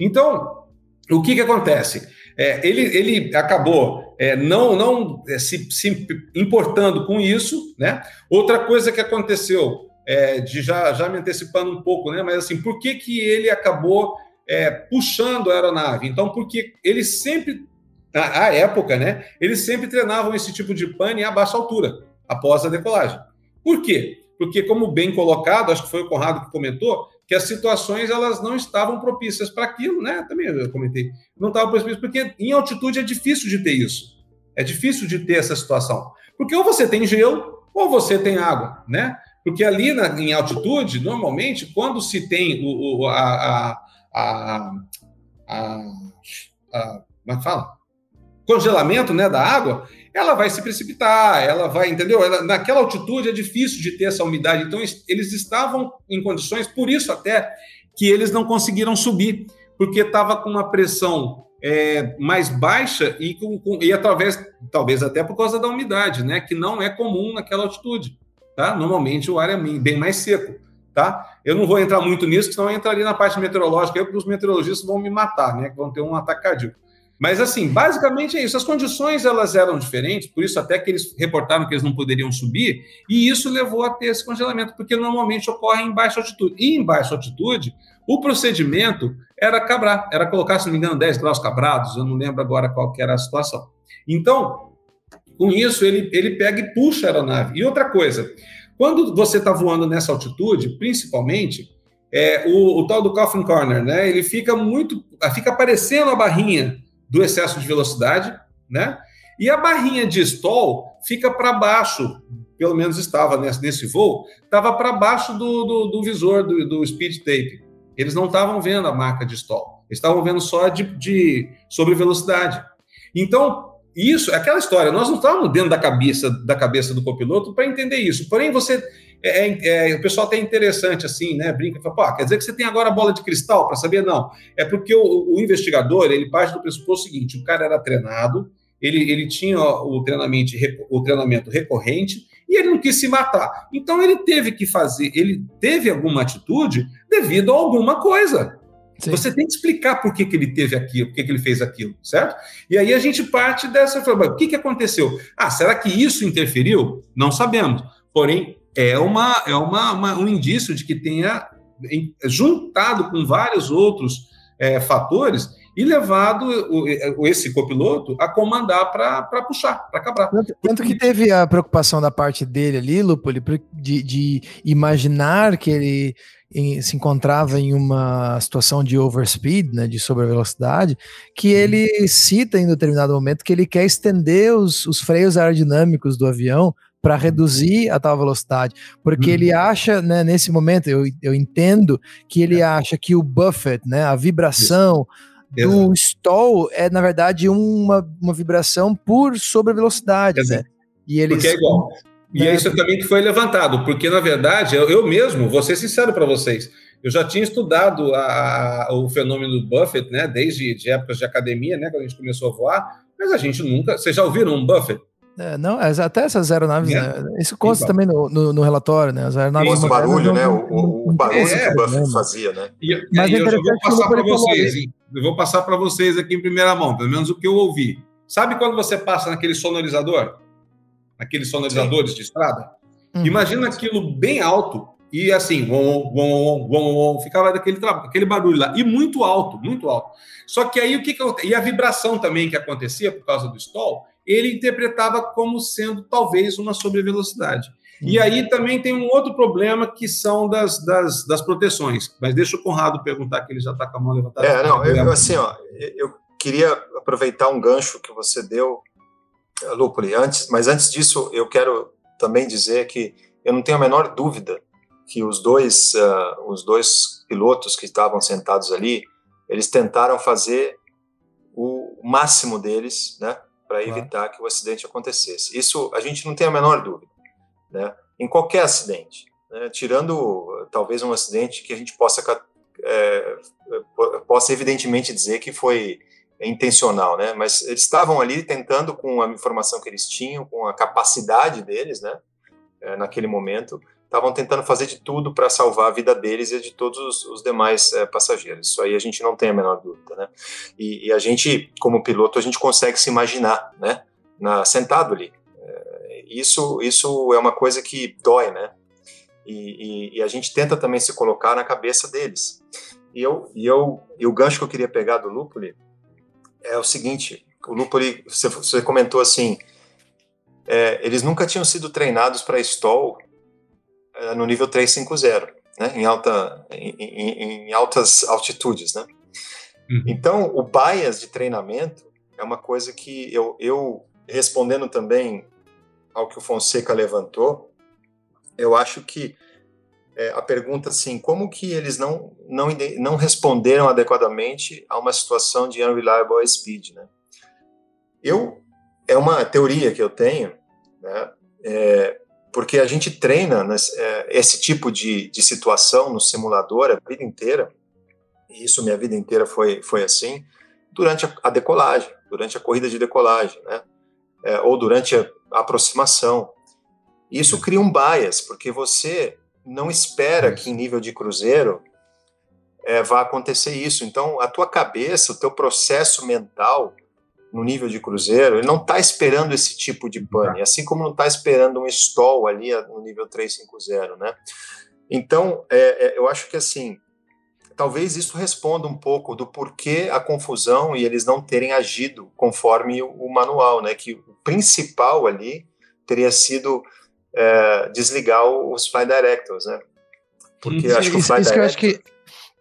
Então, o que que acontece? É, ele, ele acabou é, não, não é, se, se, importando com isso, né? Outra coisa que aconteceu, é, de já, já me antecipando um pouco, né? Mas assim, por que, que ele acabou é, puxando a aeronave. Então, porque eles sempre, à época, né, eles sempre treinavam esse tipo de pane a baixa altura, após a decolagem. Por quê? Porque, como bem colocado, acho que foi o Conrado que comentou, que as situações elas não estavam propícias para aquilo, né? Também eu comentei, não estavam propícias, porque em altitude é difícil de ter isso. É difícil de ter essa situação. Porque ou você tem gelo, ou você tem água, né? Porque ali na, em altitude, normalmente, quando se tem o, o a, a a, a, a como é fala? Congelamento né, da água, ela vai se precipitar, ela vai, entendeu? Ela, naquela altitude é difícil de ter essa umidade. Então, eles estavam em condições, por isso até que eles não conseguiram subir, porque estava com uma pressão é, mais baixa e, com, com, e através, talvez até por causa da umidade, né? Que não é comum naquela altitude. Tá? Normalmente o ar é bem mais seco tá? Eu não vou entrar muito nisso, senão eu entraria na parte meteorológica, porque os meteorologistas vão me matar, né? Vão ter um ataque cardíaco. Mas, assim, basicamente é isso. As condições, elas eram diferentes, por isso até que eles reportaram que eles não poderiam subir, e isso levou a ter esse congelamento, porque normalmente ocorre em baixa altitude. E em baixa altitude, o procedimento era cabrar, era colocar, se não me engano, 10 graus cabrados, eu não lembro agora qual era a situação. Então, com isso, ele, ele pega e puxa a aeronave. E outra coisa, quando você está voando nessa altitude, principalmente, é, o, o, tal do coffin corner, né? Ele fica muito, fica aparecendo a barrinha do excesso de velocidade, né? E a barrinha de stall fica para baixo, pelo menos estava nesse, nesse voo, estava para baixo do, do, do visor do, do, speed tape. Eles não estavam vendo a marca de stall, estavam vendo só de, de sobre velocidade. Então, isso, é aquela história, nós não estávamos dentro da cabeça da cabeça do copiloto para entender isso. Porém, você. É, é, é, o pessoal até interessante assim, né? Brinca, fala, pô, quer dizer que você tem agora bola de cristal para saber? Não. É porque o, o, investigador ele parte do pressuposto seguinte: o cara era treinado, ele, ele tinha o treinamento, o treinamento recorrente e ele não quis se matar. Então ele teve que fazer, ele teve alguma atitude devido a alguma coisa. Sim. Você tem que explicar por que, que ele teve aquilo, por que, que ele fez aquilo, certo? E aí a gente parte dessa forma. O que, que aconteceu? Ah, será que isso interferiu? Não sabemos. Porém, é, uma, é uma, uma um indício de que tenha juntado com vários outros é, fatores e levado o, esse copiloto a comandar para puxar, para acabar. Tanto, tanto, que teve a preocupação da parte dele ali, Lupoli, de, de imaginar que ele em, se encontrava em uma situação de overspeed, né, de sobrevelocidade, que uhum. ele cita em determinado momento que ele quer estender os, os freios aerodinâmicos do avião para reduzir a tal velocidade, porque uhum. ele acha, né, nesse momento, eu, eu entendo que ele é. acha que o buffet, né, a vibração Isso. Do stall é, na verdade, uma, uma vibração por sobrevelocidade, né? E eles, porque é igual E é isso também que foi levantado, porque, na verdade, eu, eu mesmo, vou ser sincero para vocês, eu já tinha estudado a, a, o fenômeno do Buffett, né, desde de épocas de academia, né, quando a gente começou a voar, mas a gente nunca. Vocês já ouviram um Buffett? É, não, até essas aeronaves, é. né? Isso consta também no, no, no, relatório, né? As aeronaves. o barulho, né? O, o barulho é, que o Buffett fazia, né? E, Mas e eu já vou passar para vocês, eu vou passar para vocês aqui em primeira mão, pelo menos o que eu ouvi. Sabe quando você passa naquele sonorizador? Aqueles sonorizadores Sim. de estrada? Uhum. Imagina aquilo bem alto e assim, wom, wom, wom, ficava daquele, aquele barulho lá. E muito alto, muito alto. Só que aí o que, que E a vibração também que acontecia por causa do stall, ele interpretava como sendo talvez uma sobrevelocidade. Uhum. E aí também tem um outro problema que são das, das, das proteções. Mas deixa o Conrado perguntar, que ele já está com a mão levantada. É, não, eu, assim, ó, eu queria aproveitar um gancho que você deu, Lupoli, antes, mas antes disso, eu quero também dizer que eu não tenho a menor dúvida que os dois, uh, os dois pilotos que estavam sentados ali, eles tentaram fazer o máximo deles, né, para evitar que o acidente acontecesse. Isso a gente não tem a menor dúvida, né? Em qualquer acidente, né? tirando talvez um acidente que a gente possa é, possa evidentemente dizer que foi intencional, né? Mas eles estavam ali tentando com a informação que eles tinham, com a capacidade deles, né? É, naquele momento, estavam tentando fazer de tudo para salvar a vida deles e de todos os, os demais é, passageiros. Isso aí a gente não tem a menor dúvida, né? E, e, a gente, como piloto, a gente consegue se imaginar, né? Na, sentado ali. É, isso, isso é uma coisa que dói, né? E, e, e, a gente tenta também se colocar na cabeça deles. E eu, e eu, e o gancho que eu queria pegar do Lupoli é o seguinte: o Lupoli, você, você comentou assim, é, eles nunca tinham sido treinados para stall eh, no nível 350, né, em, alta, em, em, em altas altitudes. Né? Uhum. Então, o bias de treinamento é uma coisa que eu, eu, respondendo também ao que o Fonseca levantou, eu acho que é, a pergunta assim, como que eles não, não, não responderam adequadamente a uma situação de unreliable speed, né? Eu, é uma teoria que eu tenho, né? É, porque a gente treina né, esse tipo de, de situação no simulador a vida inteira, e isso minha vida inteira foi, foi assim, durante a, a decolagem, durante a corrida de decolagem, né? É, ou durante a, a aproximação. Isso cria um bias, porque você não espera que em nível de cruzeiro é, vá acontecer isso. Então, a tua cabeça, o teu processo mental, no nível de cruzeiro, ele não está esperando esse tipo de pane, assim como não está esperando um stall ali no nível 350, né? Então, é, é, eu acho que assim, talvez isso responda um pouco do porquê a confusão e eles não terem agido conforme o, o manual, né? Que o principal ali teria sido é, desligar os fly directors, né? Porque isso, acho que o fly isso, director...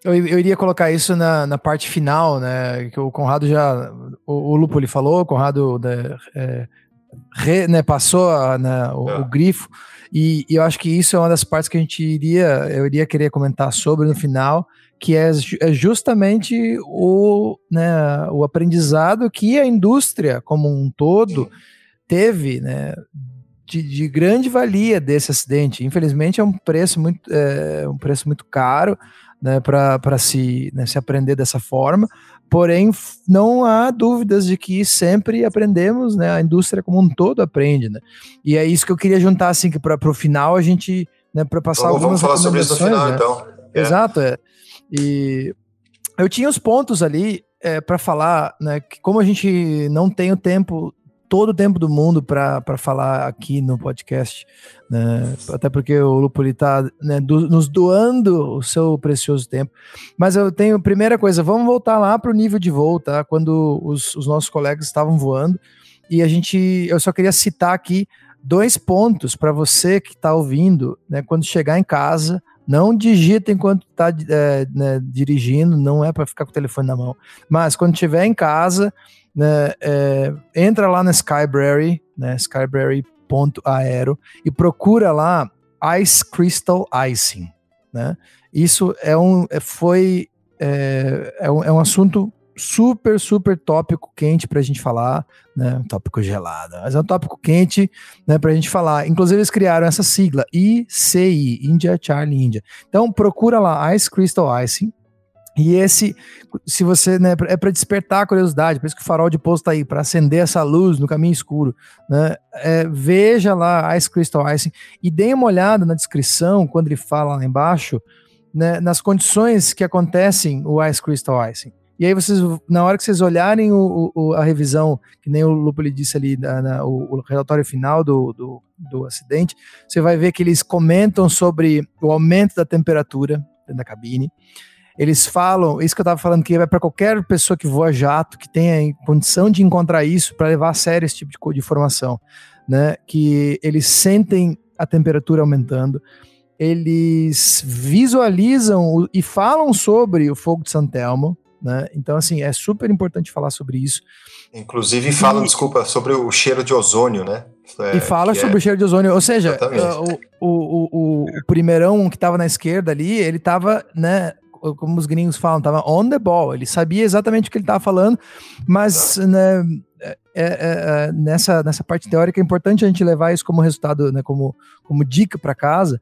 Eu eu, iria colocar isso na, na parte final, né? Que o Conrado já. O, o Lupo ele falou, o Conrado né, é, re, né, passou a, né, o, é. o, grifo. E, e, eu acho que isso é uma das partes que a gente iria, eu iria querer comentar sobre no final, que é, é justamente o, né, o aprendizado que a indústria como um todo teve, né? De, de, grande valia desse acidente. Infelizmente é um preço muito, é, um preço muito caro né, para se, né, se aprender dessa forma. Porém, não há dúvidas de que sempre aprendemos, né, a indústria como um todo aprende. Né? E é isso que eu queria juntar, assim, que para o final a gente, né, para passar vamos, algumas Vamos falar sobre isso no final, né? então. É. Exato, é. E eu tinha os pontos ali é, para falar, né, que como a gente não tem o tempo todo o tempo do mundo para falar aqui no podcast, né? até porque o Lupoli está né, do, nos doando o seu precioso tempo. Mas eu tenho, primeira coisa, vamos voltar lá para o nível de voo, tá? Quando os, os nossos colegas estavam voando, e a gente, eu só queria citar aqui dois pontos para você que está ouvindo, né? Quando chegar em casa, não digita enquanto está é, né, dirigindo, não é para ficar com o telefone na mão. Mas quando estiver em casa, né, é, entra lá na Skybrary, né, skybrary.aero e procura lá Ice Crystal Icing, né? Isso é um, é, foi, é, é, um, é um assunto super, super tópico quente para a gente falar, né? Um tópico gelado, mas é um tópico quente, né? Para a gente falar. Inclusive eles criaram essa sigla ICI, India Charlie India. Então procura lá Ice Crystal Icing. E esse, se você, né, é para despertar a curiosidade, por isso que o farol de pouso está aí, para acender essa luz no caminho escuro, né? É, veja lá Ice Crystal Icing e dê uma olhada na descrição, quando ele fala lá embaixo, né, nas condições que acontecem o Ice Crystal Icing. E aí vocês, na hora que vocês olharem o, o a revisão, que nem o Lupo lhe disse ali, na, na, o, o, relatório final do, do, do, acidente, você vai ver que eles comentam sobre o aumento da temperatura da cabine. Eles falam, isso que eu estava falando, que é para qualquer pessoa que voa jato, que tenha condição de encontrar isso, para levar a sério esse tipo de, de informação, né? Que eles sentem a temperatura aumentando eles visualizam e falam sobre o fogo de Santelmo, né? Então, assim, é super importante falar sobre isso. Inclusive falam, e, desculpa, sobre o cheiro de ozônio, né? É, e fala sobre é... o cheiro de ozônio, ou seja, o, o, o, o, primeirão que estava na esquerda ali, ele estava, né, como os gringos falam, estava on the ball, ele sabia exatamente o que ele estava falando, mas, né, é, é, é, nessa, nessa parte teórica é importante a gente levar isso como resultado, né, como, como dica para casa,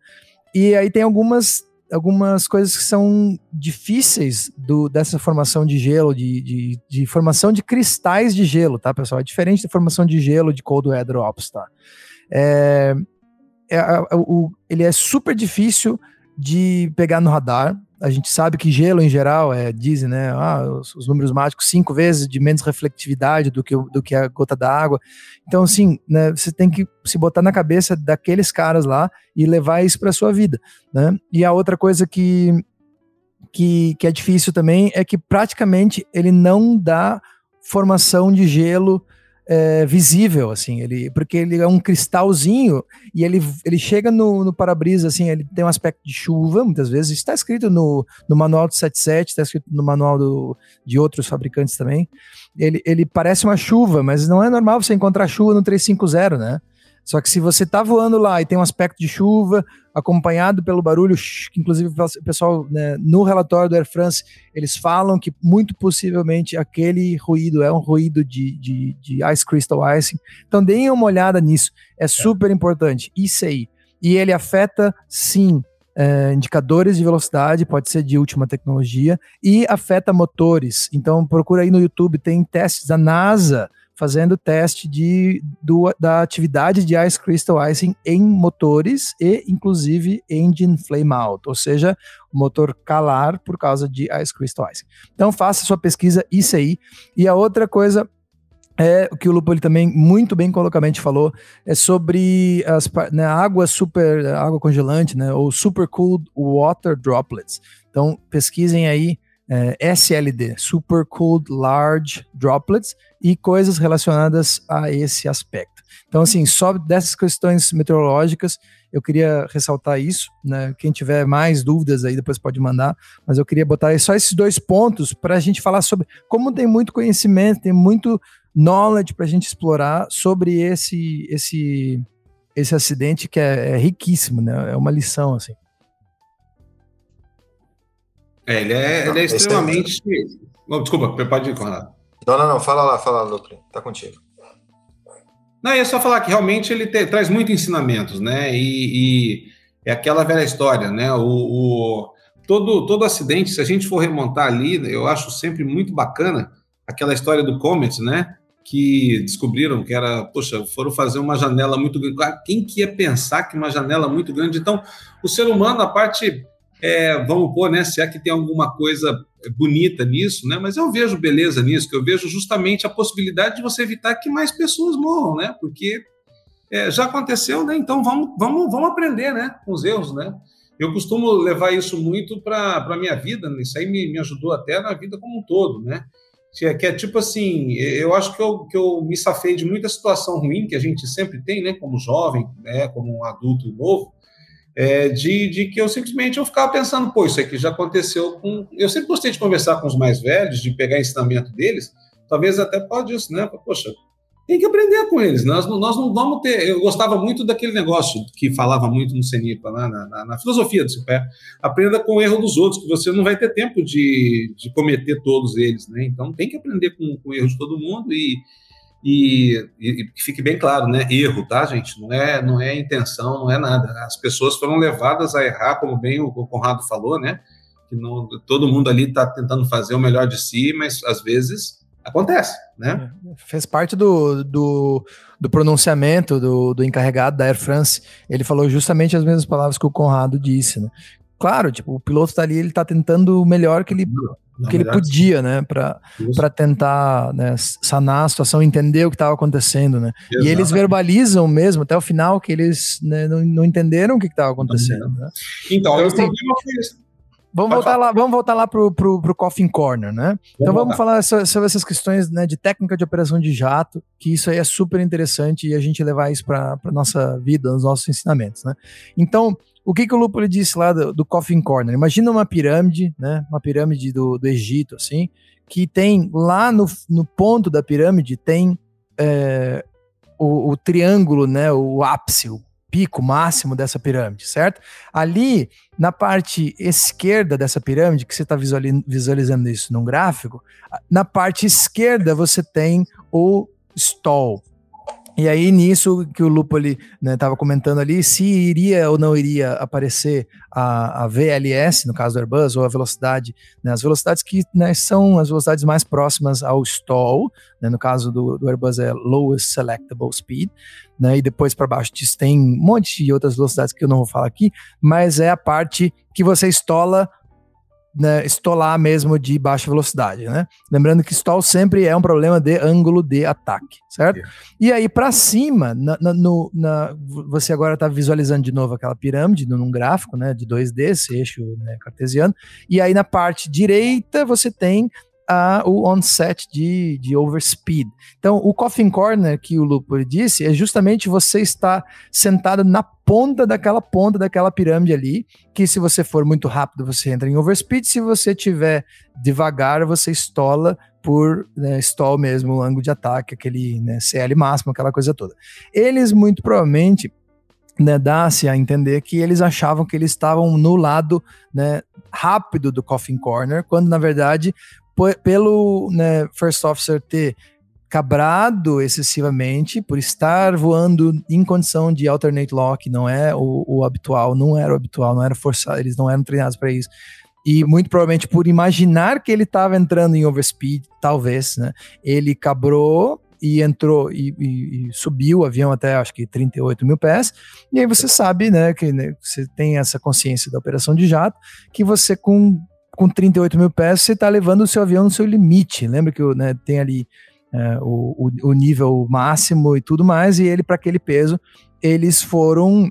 e aí tem algumas algumas coisas que são difíceis do, dessa formação de gelo, de, de, de, formação de cristais de gelo, tá, pessoal? É diferente da formação de gelo de cold weather ops, tá? É, é, é, o, ele é super difícil de pegar no radar, a gente sabe que gelo em geral é, dizem, né, ah, os, os, números mágicos cinco vezes de menos reflectividade do que, do que a gota d'água. Então, assim, né, você tem que se botar na cabeça daqueles caras lá e levar isso para sua vida, né? E a outra coisa que, que, que é difícil também é que praticamente ele não dá formação de gelo é, visível, assim, ele, porque ele é um cristalzinho e ele, ele chega no, no para-brisa, assim, ele tem um aspecto de chuva, muitas vezes, está escrito no, no manual do 77, está escrito no manual do, de outros fabricantes também, ele, ele parece uma chuva, mas não é normal você encontrar chuva no 350, né? Só que se você está voando lá e tem um aspecto de chuva, acompanhado pelo barulho, que inclusive o pessoal né, no relatório do Air France, eles falam que muito possivelmente aquele ruído é um ruído de, de, de ice crystal icing. Então deem uma olhada nisso, é super importante. Isso aí. E ele afeta, sim, é, indicadores de velocidade, pode ser de última tecnologia, e afeta motores. Então procura aí no YouTube, tem testes da NASA fazendo teste de, do, da atividade de Ice Crystal Icing em motores e, inclusive, engine flame out, ou seja, motor calar por causa de Ice Crystal Icing. Então, faça sua pesquisa, isso aí. E a outra coisa é o que o Lupo também muito bem colocamente falou, é sobre as né, água super, água congelante, né, ou super cooled water droplets. Então, pesquisem aí é, SLD, Super Cooled Large Droplets, e coisas relacionadas a esse aspecto. Então, assim, só dessas questões meteorológicas, eu queria ressaltar isso, né? Quem tiver mais dúvidas aí depois pode mandar, mas eu queria botar só esses dois pontos para a gente falar sobre como tem muito conhecimento, tem muito knowledge para a gente explorar sobre esse esse esse acidente que é, é riquíssimo, né? É uma lição assim. É, ele é, ele é extremamente. Oh, desculpa, pode ir, Conrado. Não, não, não, fala lá, fala lá, Lucre, tá contigo. Não, é só falar que realmente ele te, traz muitos ensinamentos, né? E, e, é aquela velha história, né? O, o, todo, todo acidente, se a gente for remontar ali, eu acho sempre muito bacana aquela história do Comet, né? Que descobriram que era, poxa, foram fazer uma janela muito grande. Quem que ia pensar que uma janela muito grande? Então, o ser humano, a parte é, vamos pôr, né, se é que tem alguma coisa bonita nisso, né, mas eu vejo beleza nisso, que eu vejo justamente a possibilidade de você evitar que mais pessoas morram, né, porque é, já aconteceu, né, então vamos, vamos, vamos aprender, né, com os erros, né. Eu costumo levar isso muito para a minha vida, né, isso aí me, me ajudou até na vida como um todo, né, que é, que é tipo assim, eu acho que eu, que eu me safei de muita situação ruim que a gente sempre tem, né, como jovem, né, como um adulto novo, é, de, de, que eu simplesmente eu ficava pensando, pô, isso aqui já aconteceu com. Eu sempre gostei de conversar com os mais velhos, de pegar ensinamento deles, talvez até isso, né? Poxa, tem que aprender com eles. Nós, nós não vamos ter. Eu gostava muito daquele negócio que falava muito no CENIPA, né, na, na, na, filosofia do CIPé. Aprenda com o erro dos outros, que você não vai ter tempo de, de cometer todos eles. Né? Então tem que aprender com, com o erro de todo mundo e, e, e, que fique bem claro, né? Erro, tá, gente? Não é, não é intenção, não é nada. As pessoas foram levadas a errar, como bem o, o Conrado falou, né? Que não, todo mundo ali está tentando fazer o melhor de si, mas às vezes acontece, né? É, fez parte do, do, do pronunciamento do, do, encarregado da Air France. Ele falou justamente as mesmas palavras que o Conrado disse, né? Claro, tipo, o piloto tá ali, ele tá tentando o melhor que ele, que ele podia, né? Para tentar né, sanar a situação, entender o que estava acontecendo, né? E eles verbalizam mesmo, até o final, que eles né, não, não entenderam o que estava acontecendo. Né? Então, então assim, o problema foi esse Vamos voltar, lá, vamos voltar lá pro, pro, pro Coffin Corner, né? Então vamos, vamos falar sobre essas questões né, de técnica de operação de jato, que isso aí é super interessante e a gente levar isso para a nossa vida, nos nossos ensinamentos, né? Então, o que, que o Lúpulo disse lá do, do Coffin Corner? Imagina uma pirâmide, né? Uma pirâmide do, do Egito, assim, que tem lá no, no ponto da pirâmide tem é, o, o triângulo, né? O ápice, o pico máximo dessa pirâmide, certo? Ali, na parte esquerda dessa pirâmide, que você está visualizando isso num gráfico, na parte esquerda você tem o stall, e aí, nisso que o Lupo estava né, comentando ali, se iria ou não iria aparecer a, a VLS, no caso do Airbus, ou a velocidade, né, as velocidades que né, são as velocidades mais próximas ao stall, né, no caso do, do, Airbus é Lowest Selectable Speed, né, e depois para baixo disso tem um monte de outras velocidades que eu não vou falar aqui, mas é a parte que você estola né, estolar mesmo de baixa velocidade, né? Lembrando que stall sempre é um problema de ângulo de ataque, certo? Yeah. E aí para cima, na, na, no, na, você agora está visualizando de novo aquela pirâmide num gráfico, né, de 2D, esse eixo né, cartesiano, e aí na parte direita você tem a, o onset de, de overspeed. Então, o coffin corner que o Lupo disse é justamente você estar sentado na ponta daquela ponta daquela pirâmide ali, que se você for muito rápido, você entra em overspeed, se você tiver devagar, você estola por né, stall mesmo, ângulo de ataque, aquele né, CL máximo, aquela coisa toda. Eles, muito provavelmente, né, dá-se a entender que eles achavam que eles estavam no lado né, rápido do Coffin Corner, quando na verdade pelo né, First Officer ter cabrado excessivamente por estar voando em condição de alternate lock, não é o, o habitual, não era o habitual, não era forçado, eles não eram treinados para isso. E muito provavelmente por imaginar que ele estava entrando em overspeed, talvez, né? Ele cabrou e entrou e, e, e, subiu o avião até acho que 38 mil pés. E aí você sabe, né, que né, você tem essa consciência da operação de jato, que você com com 38 mil pés, você está levando o seu avião no seu limite. Lembra que né, tem ali é, o, o, nível máximo e tudo mais, e ele, para aquele peso, eles foram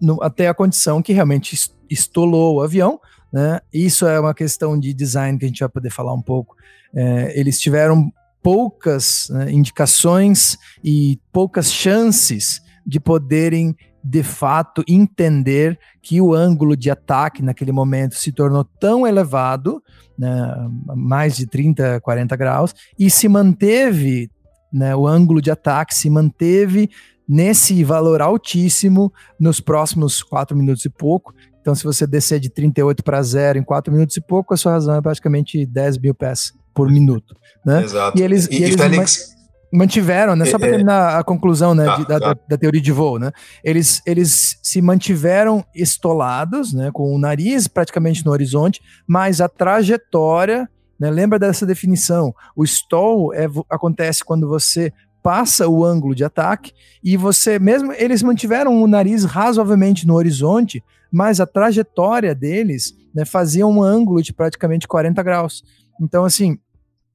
no, até a condição que realmente estolou o avião. Né? Isso é uma questão de design que a gente vai poder falar um pouco. É, eles tiveram poucas né, indicações e poucas chances de poderem de fato entender que o ângulo de ataque naquele momento se tornou tão elevado, né, mais de 30, 40 graus, e se manteve, né, o ângulo de ataque se manteve nesse valor altíssimo nos próximos 4 minutos e pouco. Então, se você descer de 38 para zero em 4 minutos e pouco, a sua razão é praticamente 10 mil pés por minuto. Né? Exato. E eles, e, e eles mantiveram, né? Só para é, é. terminar a conclusão, né, de, da, da, da, teoria de voo, né? Eles, eles se mantiveram estolados, né, com o nariz praticamente no horizonte, mas a trajetória, né? Lembra dessa definição? O stall é, acontece quando você passa o ângulo de ataque e você mesmo eles mantiveram o nariz razoavelmente no horizonte, mas a trajetória deles né, fazia um ângulo de praticamente 40 graus. Então, assim,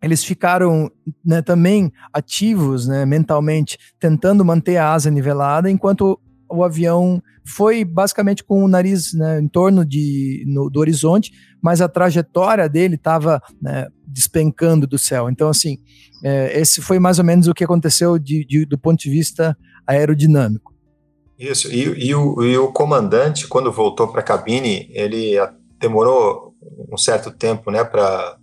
eles ficaram né, também ativos né, mentalmente, tentando manter a asa nivelada, enquanto o avião foi basicamente com o nariz né, em torno de, no, do horizonte, mas a trajetória dele estava né, despencando do céu. Então, assim, é, esse foi mais ou menos o que aconteceu de, de, do ponto de vista aerodinâmico. Isso, e, e, o, e o comandante, quando voltou para a cabine, ele demorou um certo tempo né, para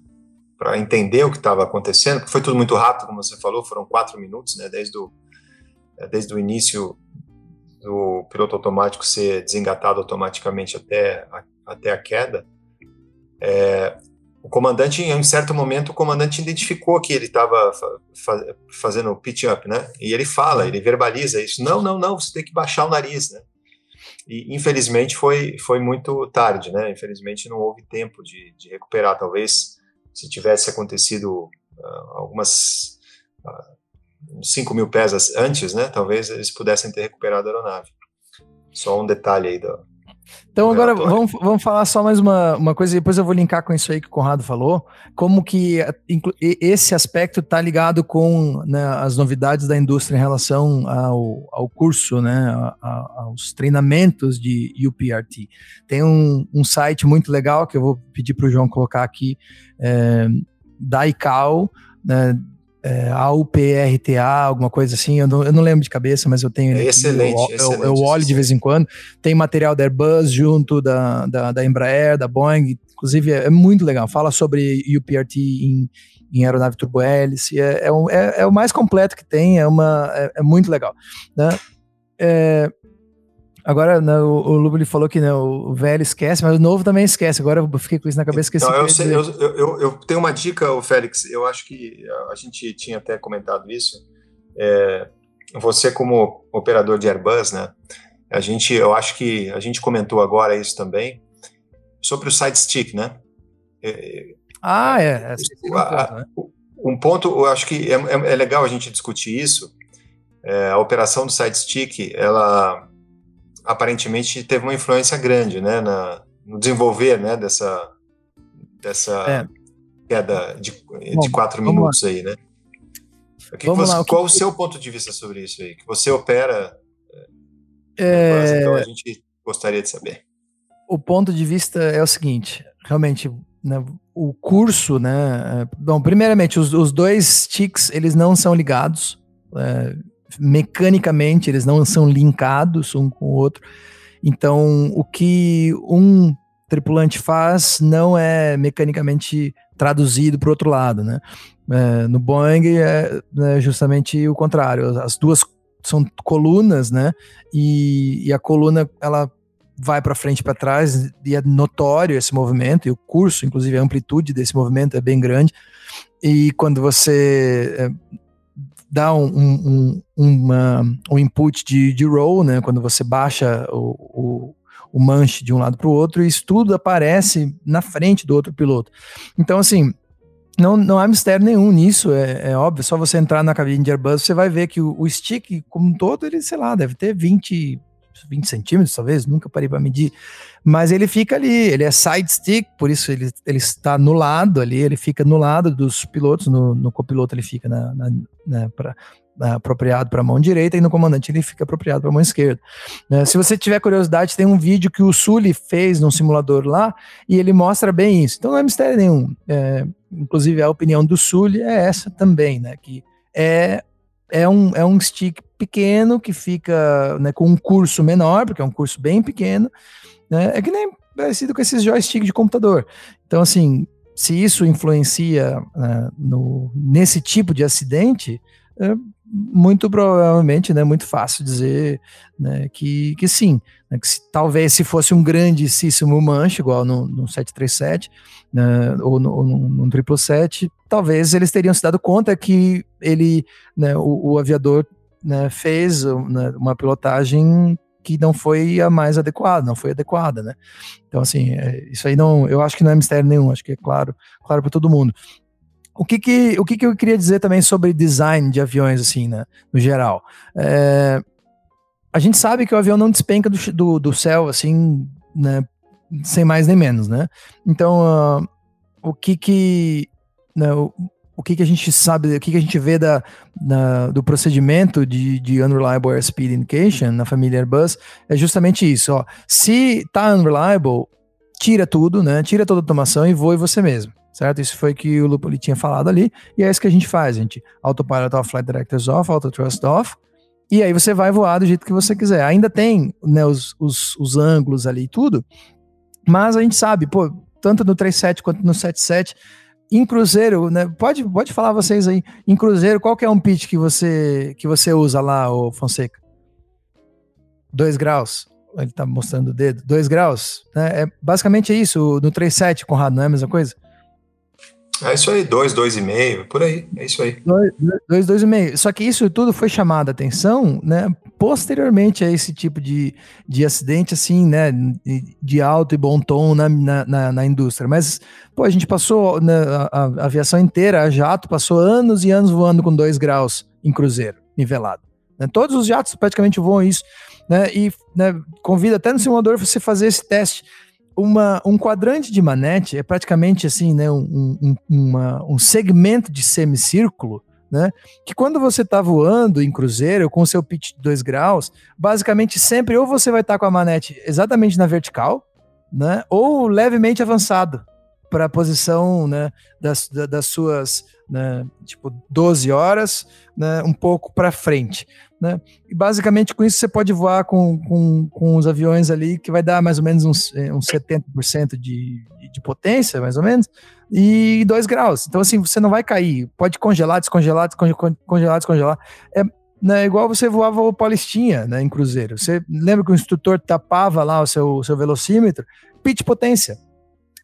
para entender o que estava acontecendo, foi tudo muito rápido, como você falou, foram quatro minutos, né, desde o, é, desde o início do piloto automático ser desengatado automaticamente até a, até a queda. É, o comandante, em um certo momento, o comandante identificou que ele estava fa fazendo pitch up, né? E ele fala, ele verbaliza isso. Não, não, não, você tem que baixar o nariz, né? E infelizmente foi, foi muito tarde, né? Infelizmente não houve tempo de, de recuperar. Talvez se tivesse acontecido uh, algumas uh, 5 mil pés antes, né? Talvez eles pudessem ter recuperado a aeronave. Só um detalhe aí do, então agora vamos, vamos falar só mais uma, uma coisa, depois eu vou linkar com isso aí que o Conrado falou, como que esse aspecto está ligado com né, as novidades da indústria em relação ao, ao curso, né, a, a, aos treinamentos de UPRT. Tem um, um site muito legal que eu vou pedir para o João colocar aqui, é, da ICAO, né, é, AUPRTA, alguma coisa assim, eu não, eu não, lembro de cabeça, mas eu tenho. É excelente, eu, excelente, eu, eu, olho de vez em quando. Tem material da Airbus junto, da, da, da Embraer, da Boeing, inclusive é, é, muito legal. Fala sobre UPRT em, em aeronave turbohélice, é, é, é, é, o mais completo que tem, é, uma, é, é muito legal. Né? Agora, né, o, o Lubo falou que né, o velho esquece, mas o novo também esquece. Agora eu fiquei com isso na cabeça. Esqueci então, eu, sei, eu, eu, eu, tenho uma dica, Félix. Eu acho que a gente tinha até comentado isso. É, você, como operador de Airbus, né? A gente, eu acho que a gente comentou agora isso também sobre o side stick, né? É, ah, é. é um, ponto, né? um ponto, eu acho que é, é, é legal a gente discutir isso. É, a operação do side stick, ela aparentemente teve uma influência grande, né, na, no desenvolver, né, dessa, dessa é. queda de, de quatro minutos lá. aí, né? Que você, lá, qual que... o seu ponto de vista sobre isso aí? Que você opera, é... então a gente gostaria de saber. O ponto de vista é o seguinte, realmente, né, o curso, né, é, bom, primeiramente, os, os dois ticks, eles não são ligados, é, mecanicamente eles não são linkados um com o outro. Então, o que um tripulante faz não é mecanicamente traduzido para o outro lado, né? É, no Boeing é, é, justamente o contrário. As duas são colunas, né? E, e a coluna ela vai para frente para trás e é notório esse movimento e o curso, inclusive a amplitude desse movimento é bem grande. E quando você é, dá um, um, uma, um input de, de roll, né? Quando você baixa o, o, o manche de um lado para o outro, e isso tudo aparece na frente do outro piloto. Então, assim, não, não há mistério nenhum nisso, é, é óbvio, só você entrar na cabine de Airbus, você vai ver que o, o stick, como um todo, ele, sei lá, deve ter 20, 20 centímetros, talvez, nunca parei para medir, mas ele fica ali, ele é side stick, por isso ele, ele está no lado ali, ele fica no lado dos pilotos, no, no copiloto ele fica na, na, na pra, apropriado para a mão direita e no comandante ele fica apropriado para a mão esquerda. É, se você tiver curiosidade, tem um vídeo que o Sully fez num simulador lá e ele mostra bem isso. Então não é mistério nenhum. É, inclusive a opinião do Sully é essa também, né? Que é é um, é um stick pequeno que fica né, com um curso menor, porque é um curso bem pequeno, né, é que nem parecido com esses joysticks de computador. Então, assim, se isso influencia né, no, nesse tipo de acidente, é muito provavelmente, né, muito fácil dizer né, que, que sim. Né, que se, talvez se fosse um grandíssimo manche, igual no, no 737, né, ou no, no, no 777, talvez eles teriam se dado conta que ele, né, o, o aviador né, fez né, uma pilotagem que não foi a mais adequada, não foi adequada, né? Então, assim, é, isso aí não, eu acho que não é mistério nenhum, acho que é claro, claro para todo mundo. O que que, o que que eu queria dizer também sobre design de aviões, assim, né, no geral? É, a gente sabe que o avião não despenca do, do, do céu, assim, né, sem mais nem menos, né? Então, uh, o que que, né, o, o que, que a gente sabe, o que, que a gente vê da, da, do procedimento de, de Unreliable Airspeed Indication na família Airbus é justamente isso. Ó. Se tá unreliable, tira tudo, né? Tira toda a automação e voe você mesmo. Certo? Isso foi que o Lupoli tinha falado ali, e é isso que a gente faz, a gente autopilot off, flight directors off, auto trust off, e aí você vai voar do jeito que você quiser. Ainda tem né, os, os, os ângulos ali e tudo, mas a gente sabe, pô, tanto no 37 quanto no 77, em cruzeiro, né? Pode, pode falar vocês aí. Em cruzeiro, qual que é um pitch que você que você usa lá, o Fonseca? Dois graus. Ele tá mostrando o dedo. Dois graus. Né? É, basicamente é isso. No 3.7, Conrado, não é a mesma coisa? É isso aí, dois, dois e meio, por aí, é isso aí. Dois, dois, dois e meio. Só que isso tudo foi chamado a atenção, né, posteriormente a esse tipo de, de acidente, assim, né, de alto e bom tom na, na, na indústria. Mas, pô, a gente passou, né, a, a, aviação inteira, a jato, passou anos e anos voando com dois graus em cruzeiro, nivelado. Né? Todos os jatos praticamente voam isso, né, e né, convida até no simulador você fazer esse teste uma, um quadrante de manete é praticamente assim, né, um, um, uma, um segmento de semicírculo, né, que quando você está voando em cruzeiro com seu pitch de 2 graus, basicamente sempre ou você vai estar tá com a manete exatamente na vertical, né, ou levemente avançado para a posição né, das, das suas né, tipo 12 horas, né, um pouco para frente. Né? E basicamente com isso você pode voar com, com, com os aviões ali que vai dar mais ou menos uns, é, uns 70% de, de potência, mais ou menos, e 2 graus. Então, assim, você não vai cair. Pode congelar, descongelar, descongelar, descongelar. É né, igual você voava o Paulistinha né, em cruzeiro. Você lembra que o instrutor tapava lá o seu, seu velocímetro? Pitch potência.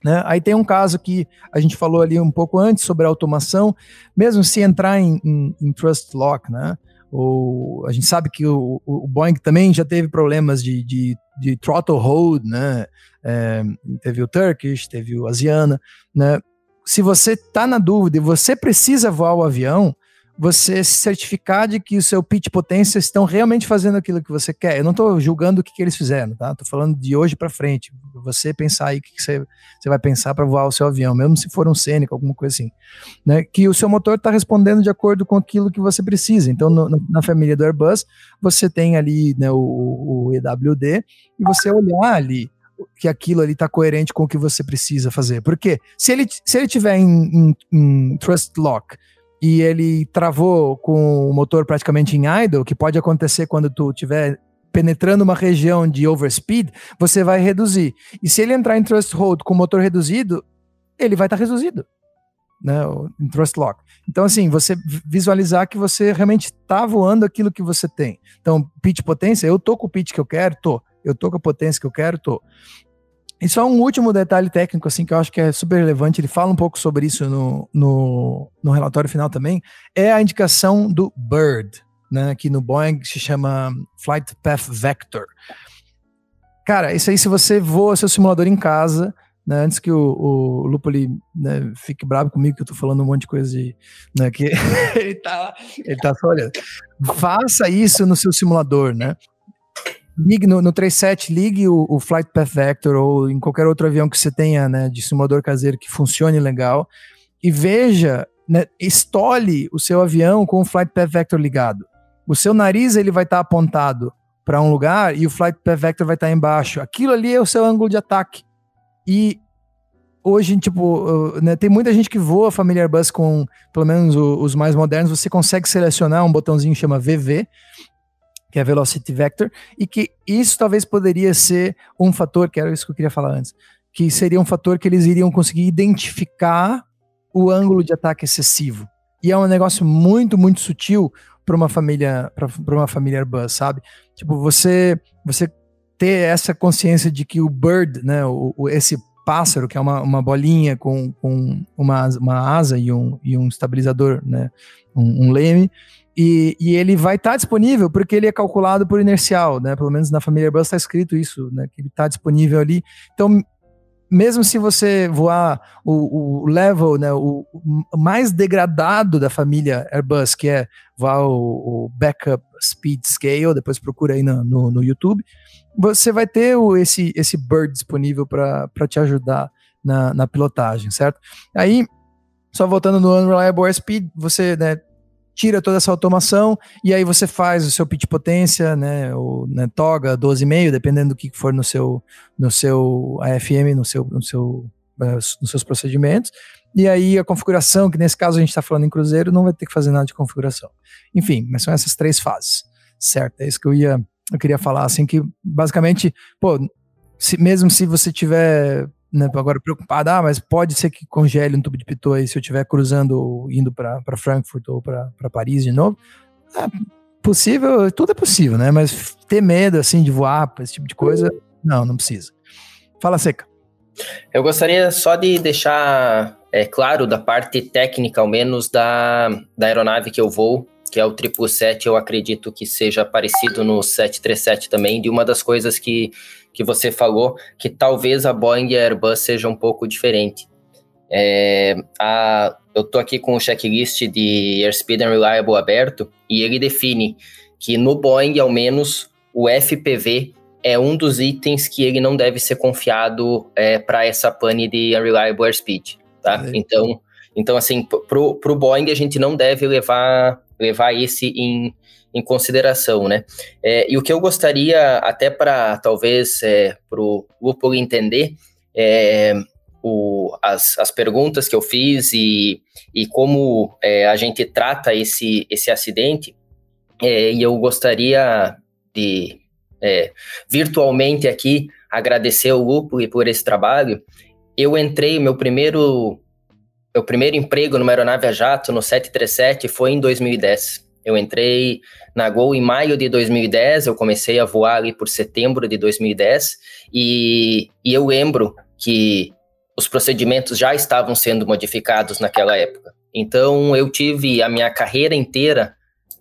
Né? Aí tem um caso que a gente falou ali um pouco antes sobre a automação, mesmo se entrar em, em, em Trust Lock, né? Ou a gente sabe que o, o Boeing também já teve problemas de, de, de throttle hold, né? É, teve o Turkish, teve o Asiana, né? Se você está na dúvida e você precisa voar o avião, você se certificar de que o seu pitch potência estão realmente fazendo aquilo que você quer. Eu não estou julgando o que, que, eles fizeram, tá? Estou falando de hoje para frente. Você pensar aí o que, que você, você vai pensar para voar o seu avião, mesmo se for um Scenic, alguma coisa assim. Né? Que o seu motor está respondendo de acordo com aquilo que você precisa. Então, no, no, na família do Airbus, você tem ali né, o, o EWD e você olhar ali que aquilo ali está coerente com o que você precisa fazer. Porque se ele, se ele tiver em, em, em Trust Lock e ele travou com o motor praticamente em idle, que pode acontecer quando tu tiver penetrando uma região de overspeed, você vai reduzir. E se ele entrar em thrust hold com o motor reduzido, ele vai estar tá reduzido, né, em thrust lock. Então assim, você visualizar que você realmente está voando aquilo que você tem. Então, pitch potência, eu tô com o pitch que eu quero, tô. Eu tô com a potência que eu quero, tô. E só um último detalhe técnico, assim, que eu acho que é super relevante, ele fala um pouco sobre isso no, no, no relatório final também, é a indicação do BIRD, né, que no Boeing se chama Flight Path Vector. Cara, isso aí, se você voa seu simulador em casa, né, antes que o, o Lupoli né, fique bravo comigo, que eu tô falando um monte de coisa de. Né, que ele, tá, ele tá só olhando. Faça isso no seu simulador, né? Ligue no, no 37, ligue o, o, Flight Path Vector ou em qualquer outro avião que você tenha, né, de simulador caseiro que funcione legal e veja, né, estole o seu avião com o Flight Path Vector ligado. O seu nariz ele vai estar tá apontado para um lugar e o Flight Path Vector vai estar tá embaixo. Aquilo ali é o seu ângulo de ataque. E hoje, tipo, né, tem muita gente que voa familiar bus com, pelo menos os mais modernos, você consegue selecionar um botãozinho que chama VV, que é Velocity Vector, e que isso talvez poderia ser um fator, que era isso que eu queria falar antes, que seria um fator que eles iriam conseguir identificar o ângulo de ataque excessivo. E é um negócio muito, muito sutil para uma família para uma família Airbus, sabe? Tipo, você você ter essa consciência de que o bird, né, o, o esse pássaro, que é uma, uma bolinha com, com uma, uma asa e um, e um estabilizador, né, um, um leme, e, e ele vai estar tá disponível porque ele é calculado por inercial, né? Pelo menos na família Airbus está escrito isso, né? Que ele está disponível ali. Então, mesmo se você voar o, o level, né, o, o, mais degradado da família Airbus, que é voar o, o backup speed scale, depois procura aí no, no, no YouTube, você vai ter o, esse, esse bird disponível para te ajudar na, na pilotagem, certo? Aí, só voltando no Unreliable Airspeed, você né, tira toda essa automação e aí você faz o seu pitch potência, né, ou né, toga 12,5, dependendo do que for no seu no seu AFM, no seu no seu uh, nos seus procedimentos. E aí a configuração, que nesse caso a gente está falando em cruzeiro, não vai ter que fazer nada de configuração. Enfim, mas são essas três fases, certo? É isso que eu ia eu queria falar assim que basicamente, pô, se, mesmo se você tiver né, agora preocupado, ah, mas pode ser que congele um tubo de pitot aí se eu estiver cruzando, indo para Frankfurt ou para Paris de novo. É possível, tudo é possível, né? Mas ter medo, assim, de voar, esse tipo de coisa, não, não precisa. Fala, Seca. Eu gostaria só de deixar é, claro da parte técnica, ao menos, da, da aeronave que eu vou, que é o 777, eu acredito que seja parecido no 737 também, de uma das coisas que, que você falou, que talvez a Boeing e a Airbus seja um pouco diferente. É, a, eu estou aqui com o checklist de Airspeed and Reliable aberto, e ele define que no Boeing, ao menos, o FPV é um dos itens que ele não deve ser confiado é, para essa pane de Unreliable Airspeed, tá? É. Então, então, assim, pro, pro Boeing a gente não deve levar, levar esse em, em consideração, né? É, e o que eu gostaria, até para talvez é, para o Lúpulo entender, é, o, as, as perguntas que eu fiz e, e como é, a gente trata esse, esse acidente, é, e eu gostaria de é, virtualmente aqui agradecer o Lúpulo por esse trabalho. Eu entrei, meu primeiro meu primeiro emprego numa aeronave a jato, no 737, foi em 2010. Eu entrei na Gol em maio de 2010, eu comecei a voar ali por setembro de 2010, e, e eu lembro que os procedimentos já estavam sendo modificados naquela época. Então, eu tive a minha carreira inteira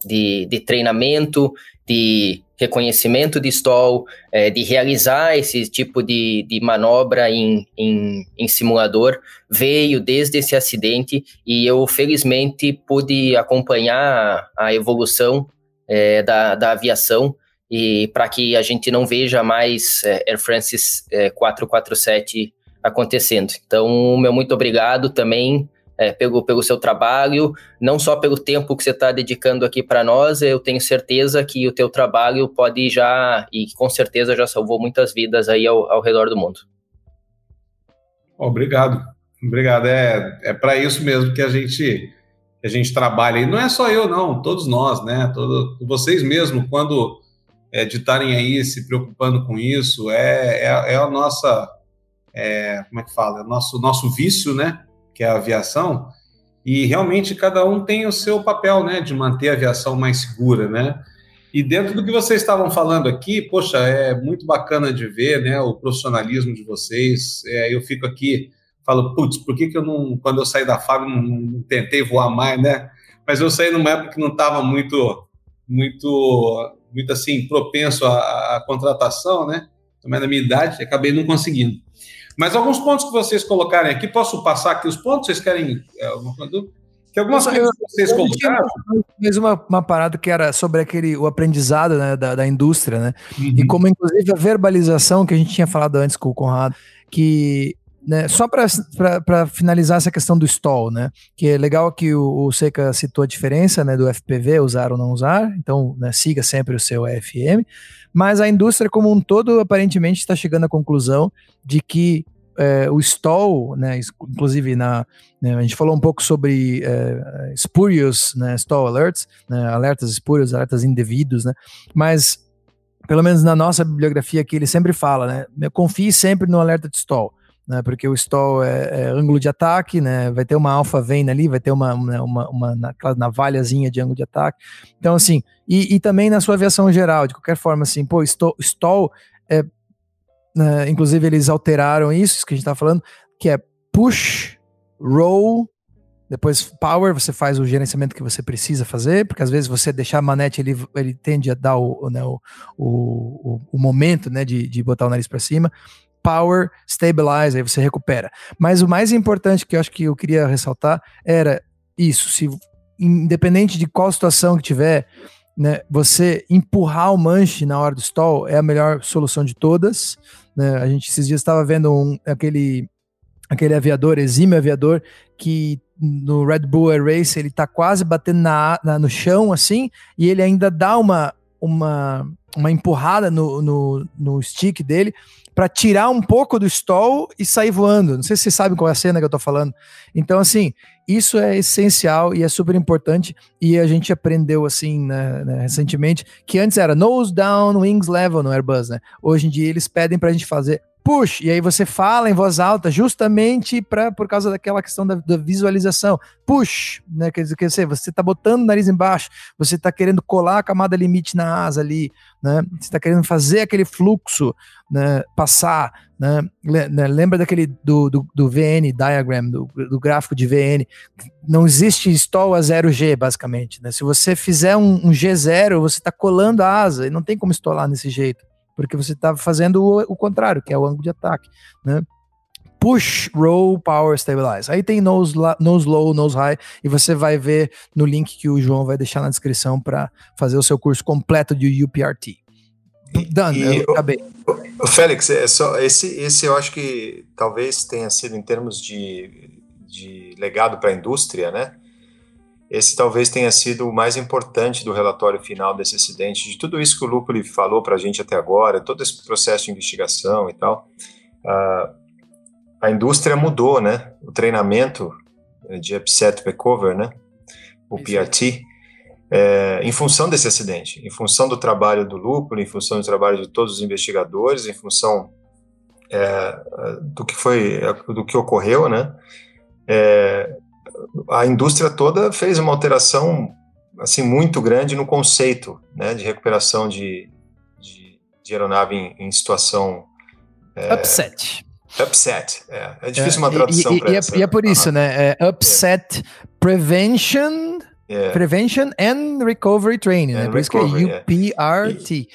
de, de treinamento, de reconhecimento de stall, é, de realizar esse tipo de, de manobra em, em, em, simulador, veio desde esse acidente e eu felizmente pude acompanhar a evolução é, da, da aviação e para que a gente não veja mais é, Air France 447 acontecendo. Então, meu muito obrigado também é, pelo, pelo seu trabalho, não só pelo tempo que você está dedicando aqui para nós, eu tenho certeza que o teu trabalho pode já, e com certeza já salvou muitas vidas aí ao, ao redor do mundo. Obrigado, obrigado. É, é para isso mesmo que a gente que a gente trabalha. E não é só eu, não, todos nós, né? Todo, vocês mesmo, quando é, de estarem aí se preocupando com isso, é, é, é a nossa, é, como é que fala? É nosso, nosso vício, né? Que é a aviação, e realmente cada um tem o seu papel, né, de manter a aviação mais segura, né? E dentro do que vocês estavam falando aqui, poxa, é muito bacana de ver, né, o profissionalismo de vocês. É, eu fico aqui, falo, putz, por que, que eu não, quando eu saí da fábrica, não, não tentei voar mais, né? Mas eu saí numa época que não estava muito, muito, muito assim, propenso à, à contratação, né? Também na minha idade, acabei não conseguindo. Mas alguns pontos que vocês colocarem aqui, posso passar aqui os pontos? Vocês querem é, alguma coisa? Que algumas coisas que vocês colocaram. Fez uma, uma parada que era sobre aquele o aprendizado né, da, da indústria, né? Uhum. E como, inclusive, a verbalização que a gente tinha falado antes com o Conrado, que né, só para finalizar essa questão do stall, né, que é legal que o, o Seca citou a diferença né, do FPV, usar ou não usar, então né, siga sempre o seu EFM, mas a indústria como um todo aparentemente está chegando à conclusão de que é, o stall, né, inclusive na, né, a gente falou um pouco sobre é, spurious né, stall alerts, né, alertas espúrios, alertas indevidos, né, mas pelo menos na nossa bibliografia aqui ele sempre fala, né, confie sempre no alerta de stall né, porque o stall é, é, ângulo de ataque, né, vai ter uma alfa vane ali, vai ter uma, uma, uma, uma navalhazinha de ângulo de ataque. Então, assim, e, e, também na sua aviação geral, de qualquer forma, assim, pô, stall, stall é, né, inclusive eles alteraram isso, isso que a gente tá falando, que é push, roll, depois power, você faz o gerenciamento que você precisa fazer, porque às vezes você deixar a manete, ele, ele tende a dar o, né, o, o, o, momento né, de, de botar o nariz para cima power stabilize, aí você recupera. Mas o mais importante que eu acho que eu queria ressaltar era isso, se independente de qual situação que tiver, né, você empurrar o manche na hora do stall é a melhor solução de todas. Né? A gente esses dias estava vendo um, aquele aquele aviador, exímio aviador, que no Red Bull Air Race ele tá quase batendo na, na, no chão assim, e ele ainda dá uma, uma, uma empurrada no, no, no stick dele para tirar um pouco do stall e sair voando. Não sei se vocês sabem qual é a cena que eu tô falando. Então, assim, isso é essencial e é super importante. E a gente aprendeu, assim, né, né, recentemente, que antes era nose down, wings level no Airbus, né? Hoje em dia eles pedem para a gente fazer push, e aí você fala em voz alta justamente pra, por causa daquela questão da, da visualização. Push, né? Quer dizer, quer dizer, você está botando o nariz embaixo, você está querendo colar a camada limite na asa ali, né? Você está querendo fazer aquele fluxo né, passar, né? né lembra daquele do, do, do VN diagram, do, do, gráfico de VN? Não existe stall a 0G, basicamente. Né? Se você fizer um, um G0, você está colando a asa e não tem como estolar nesse jeito porque você está fazendo o, o, contrário, que é o ângulo de ataque, né? Push, roll, power, stabilize. Aí tem nose, nose low, nose high, e você vai ver no link que o João vai deixar na descrição para fazer o seu curso completo de UPRT. E, eu acabei. O, o Félix, é só, esse, esse eu acho que talvez tenha sido em termos de, de legado para a indústria, né? Esse talvez tenha sido o mais importante do relatório final desse acidente, de tudo isso que o Lupoli falou para a gente até agora, todo esse processo de investigação e tal. Uh, a indústria mudou, né? O treinamento de upset recover, né? O PRT, é, em função desse acidente, em função do trabalho do Lupoli, em função do trabalho de todos os investigadores, em função é, do que foi, do que ocorreu, né? É, a indústria toda fez uma alteração assim muito grande no conceito né, de recuperação de, de, de aeronave em, em situação é, upset. Upset, é, é difícil é, uma tradução para isso. E é por isso, né? É upset prevention, é. prevention and recovery training, né? Por isso que é UPRT.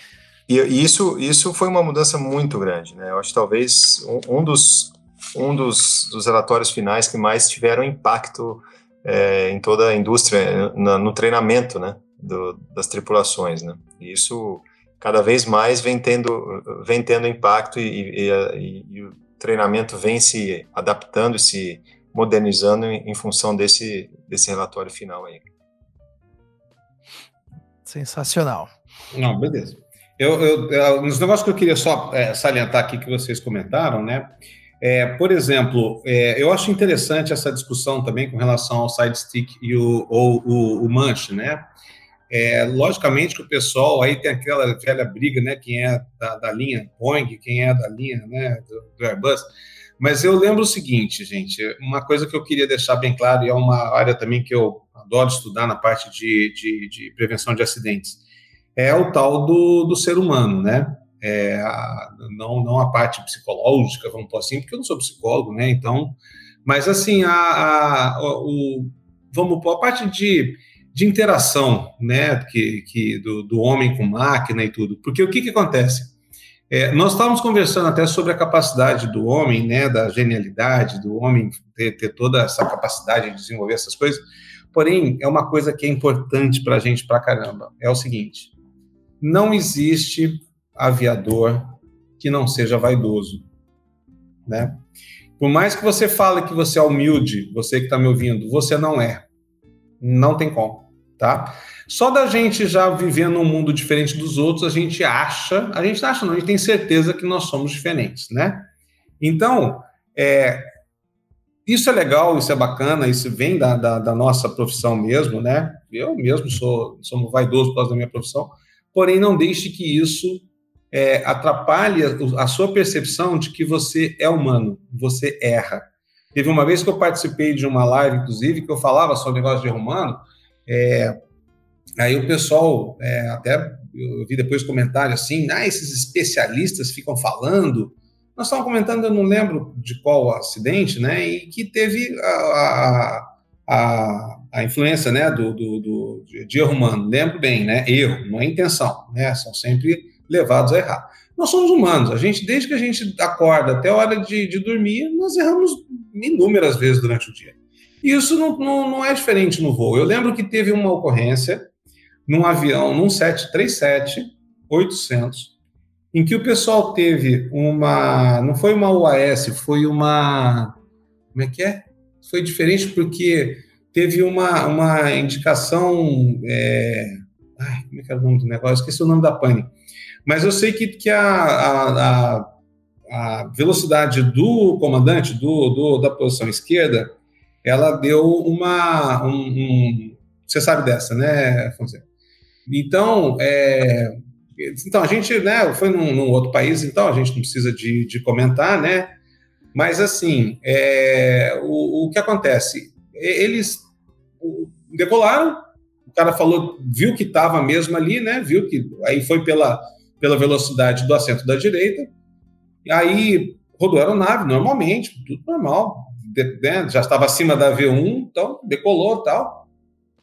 E, e, isso, isso foi uma mudança muito grande, né? Eu acho que talvez um, um dos um dos, dos relatórios finais que mais tiveram impacto é, em toda a indústria, no, no treinamento né, do, das tripulações. Né? E isso cada vez mais vem tendo, vem tendo impacto e, e, e, o treinamento vem se adaptando e se modernizando em, em função desse, desse relatório final aí. Sensacional. Não, beleza. Eu, eu, eu, nos negócios que eu queria só é, salientar aqui que vocês comentaram, né? É, por exemplo, é, eu acho interessante essa discussão também com relação ao side stick e o, ou, o, o manche, né? É, logicamente que o pessoal aí tem aquela velha briga, né? Quem é da, da linha Boeing, quem é da linha né, do, do, Airbus. Mas eu lembro o seguinte, gente, uma coisa que eu queria deixar bem claro, e é uma área também que eu adoro estudar na parte de, de, de prevenção de acidentes, é o tal do, do ser humano, né? É, não, não a parte psicológica, vamos por assim, porque eu não sou psicólogo, né? Então, mas assim, a, a, o, vamos por a parte de, de interação, né? Que, que do, do homem com máquina e tudo. Porque o que, que acontece? É, nós estávamos conversando até sobre a capacidade do homem, né, da genialidade, do homem ter, ter toda essa capacidade de desenvolver essas coisas. Porém, é uma coisa que é importante para a gente para caramba. É o seguinte: não existe aviador que não seja vaidoso, né? Por mais que você fale que você é humilde, você que está me ouvindo, você não é. Não tem como, tá? Só da gente já viver num mundo diferente dos outros, a gente acha, a gente acha não, a gente tem certeza que nós somos diferentes, né? Então, é, isso é legal, isso é bacana, isso vem da, da, da, nossa profissão mesmo, né? Eu mesmo sou, sou vaidoso por causa da minha profissão, porém não deixe que isso é, atrapalha a sua percepção de que você é humano, você erra. Teve uma vez que eu participei de uma live, inclusive, que eu falava sobre o negócio de erro humano, é, aí o pessoal, é, até eu vi depois comentários assim, ah, esses especialistas ficam falando. Nós estávamos comentando, eu não lembro de qual acidente, né, e que teve a, a, a influência né, do, do, do, de erro humano. Lembro bem, né, erro, não é intenção, né, são sempre levados a errar. Nós somos humanos, a gente, desde que a gente acorda até a hora de, de dormir, nós erramos inúmeras vezes durante o dia. E isso não, não, não, é diferente no voo. Eu lembro que teve uma ocorrência num avião, num 737 800, em que o pessoal teve uma. Não foi uma UAS, foi uma. Como é que é? Foi diferente porque teve uma, uma indicação. É, ai, como é que era o nome do negócio? Esqueci o nome da pane mas eu sei que, que a, a, a, velocidade do comandante do, do, da posição esquerda, ela deu uma... Um, um, você sabe dessa, né, Fonseca? Então, é, então, a gente né, foi num, num, outro país, então a gente não precisa de, de comentar, né? Mas, assim, é, o, o que acontece? Eles decolaram, o cara falou, viu que estava mesmo ali, né? Viu que aí foi pela, pela velocidade do assento da direita, e aí rodou a aeronave normalmente, tudo normal, né? já estava acima da V1, então decolou tal.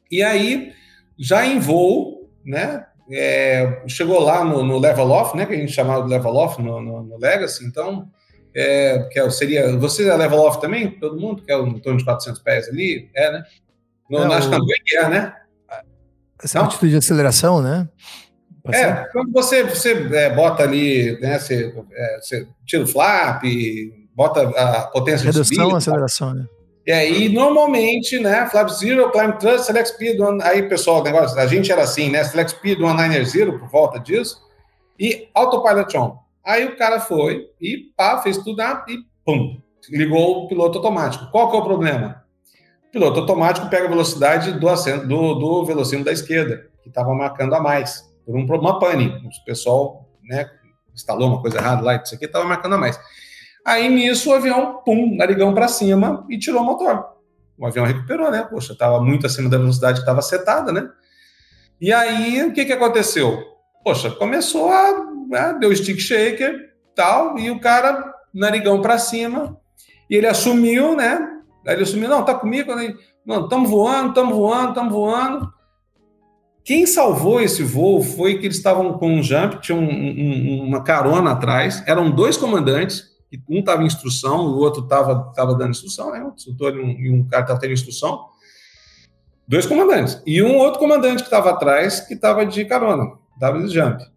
E aí, já em voo, né? É, chegou lá no, no, level off, né? Que a gente chamava de level off no, no, no Legacy, então é, que é, seria. Você é level off também? Todo mundo? Que é em torno de 400 pés ali? É, né? No, é, acho que é, né? Essa Não? atitude de aceleração, né? Pode é, ser? quando você, você é, bota ali, né? Você, é, você tira o flap, bota a potência Redução, de subida, aceleração, né? E aí, normalmente, né, flap zero, climb thrust, select speed, one, aí, pessoal, negócio, a gente era assim, né, select speed, one niner zero, por volta disso, e autopilot on. Aí o cara foi e pá, fez tudo e pum, ligou o piloto automático. Qual que é o problema? O piloto automático pega a velocidade do, do, do velocímetro da esquerda, que estava marcando a mais, por um, uma pane. O pessoal né, instalou uma coisa errada lá, isso aqui estava marcando a mais. Aí nisso o avião, pum, narigão para cima e tirou o motor. O avião recuperou, né? Poxa, estava muito acima da velocidade que estava setada, né? E aí o que, que aconteceu? Poxa, começou a né, deu stick shaker, tal, e o cara, narigão para cima, e ele assumiu, né? Aí ele assumiu, não, tá comigo, né? não, estamos voando, estamos voando, estamos voando. Quem salvou esse voo foi que eles estavam com um jump, tinha um, um, uma carona atrás, eram dois comandantes, um estava em instrução, o outro estava tava dando instrução, né? Um instrutor e um, e um cara estava tendo instrução. Dois comandantes. E um outro comandante que estava atrás, que estava de carona, estava de jump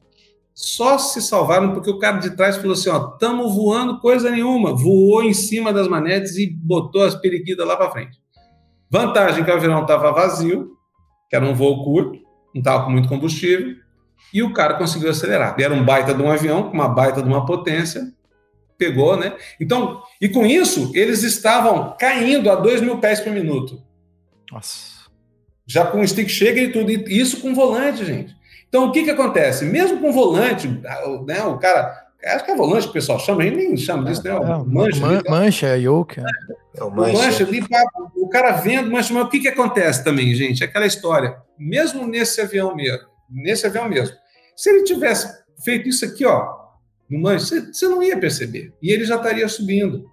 só se salvaram porque o cara de trás falou assim: ó, estamos voando coisa nenhuma. Voou em cima das manetes e botou as periquitas lá para frente. Vantagem que o avião estava vazio, que era um voo curto, não estava com muito combustível, e o cara conseguiu acelerar. E era um baita de um avião, com uma baita de uma potência, pegou, né? Então, e com isso, eles estavam caindo a 2 mil pés por minuto. Nossa. Já com stick chega e tudo, e isso com volante, gente. Então, o que, que acontece? Mesmo com volante, né, o cara. Acho que é volante que o pessoal chama, ele nem chama disso, né? É, mancha, man, ali, mancha, é yoke. É. é o mancha. O, mancha ali, o cara vendo, mas o que, que acontece também, gente? Aquela história. Mesmo nesse avião mesmo, nesse avião mesmo, se ele tivesse feito isso aqui, ó, no manche, você, você não ia perceber. E ele já estaria subindo.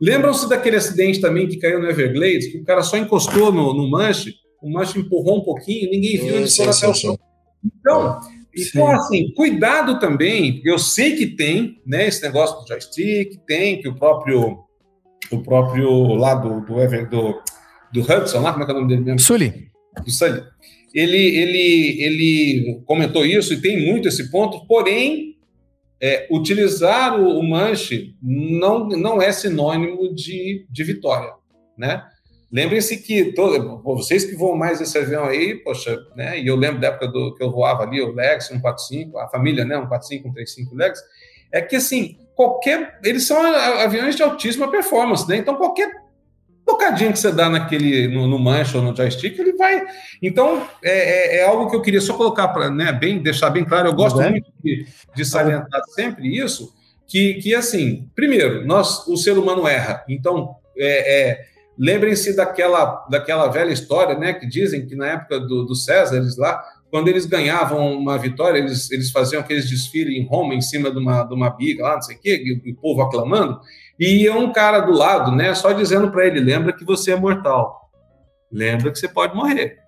Lembram-se daquele acidente também que caiu no Everglades, que o cara só encostou no, no manche, o manche empurrou um pouquinho, ninguém viu, ele foi até o chão. Então, então assim, cuidado também, eu sei que tem, né, esse negócio do joystick, tem que o próprio o próprio lá do do, do, do Hudson, lá, como é que é o nome dele mesmo? Sully. Do Sully. Ele, ele, ele comentou isso e tem muito esse ponto, porém, é, utilizar o, o manche não, não é sinônimo de, de vitória, né? Lembrem-se que todo, vocês que voam mais esse avião aí, poxa, né? E eu lembro da época do que eu voava ali, o Lex 145, a família, né? 145, 135 Lex, é que assim, qualquer. Eles são aviões de altíssima performance, né? Então, qualquer tocadinho que você dá naquele no, no manche ou no joystick, ele vai. Então, é, é, é algo que eu queria só colocar para né, bem, deixar bem claro. Eu gosto é? muito de, de salientar sempre isso, que, que assim, primeiro, nós, o ser humano erra. Então, é, é Lembrem-se daquela, daquela velha história, né, que dizem que na época do, do Césares lá, quando eles ganhavam uma vitória, eles, eles faziam aqueles desfiles em Roma, em cima de uma, de uma biga lá, não sei o quê, e o povo aclamando, e ia um cara do lado, né, só dizendo para ele, lembra que você é mortal, lembra que você pode morrer,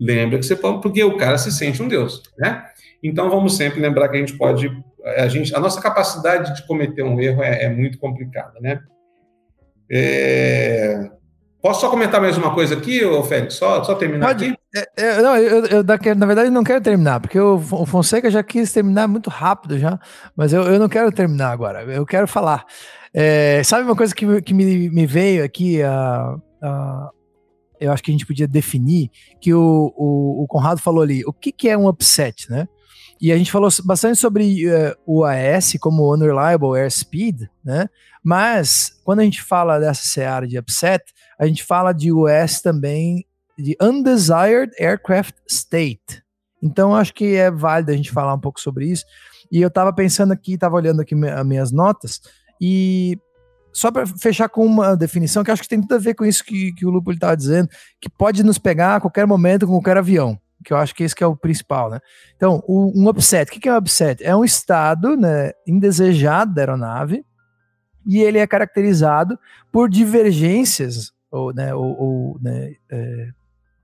lembra que você pode, porque o cara se sente um Deus, né? Então vamos sempre lembrar que a gente pode, a, gente, a nossa capacidade de cometer um erro é, é muito complicada, né? É, Posso só comentar mais uma coisa aqui, ô Félix? Só, só terminar Pode. aqui? É, é, não, eu, eu, na verdade não quero terminar, porque o, Fonseca já quis terminar muito rápido já, mas eu, eu não quero terminar agora, eu quero falar. É, sabe uma coisa que, que me, me veio aqui, uh, uh, eu acho que a gente podia definir, que o, o, o Conrado falou ali, o que, que é um upset, né? E a gente falou bastante sobre uh, o AS como Unreliable Airspeed, né? Mas quando a gente fala dessa seara de upset, a gente fala de US também de Undesired Aircraft State. Então, acho que é válido a gente falar um pouco sobre isso. E eu estava pensando aqui, estava olhando aqui as minhas notas, e só para fechar com uma definição que acho que tem tudo a ver com isso que, que o Lupo estava dizendo, que pode nos pegar a qualquer momento com qualquer avião, que eu acho que esse que é o principal, né? Então, o, um upset, o que, que é um upset? É um estado né, indesejado da aeronave e ele é caracterizado por divergências, ou, né, ou, ou né, é,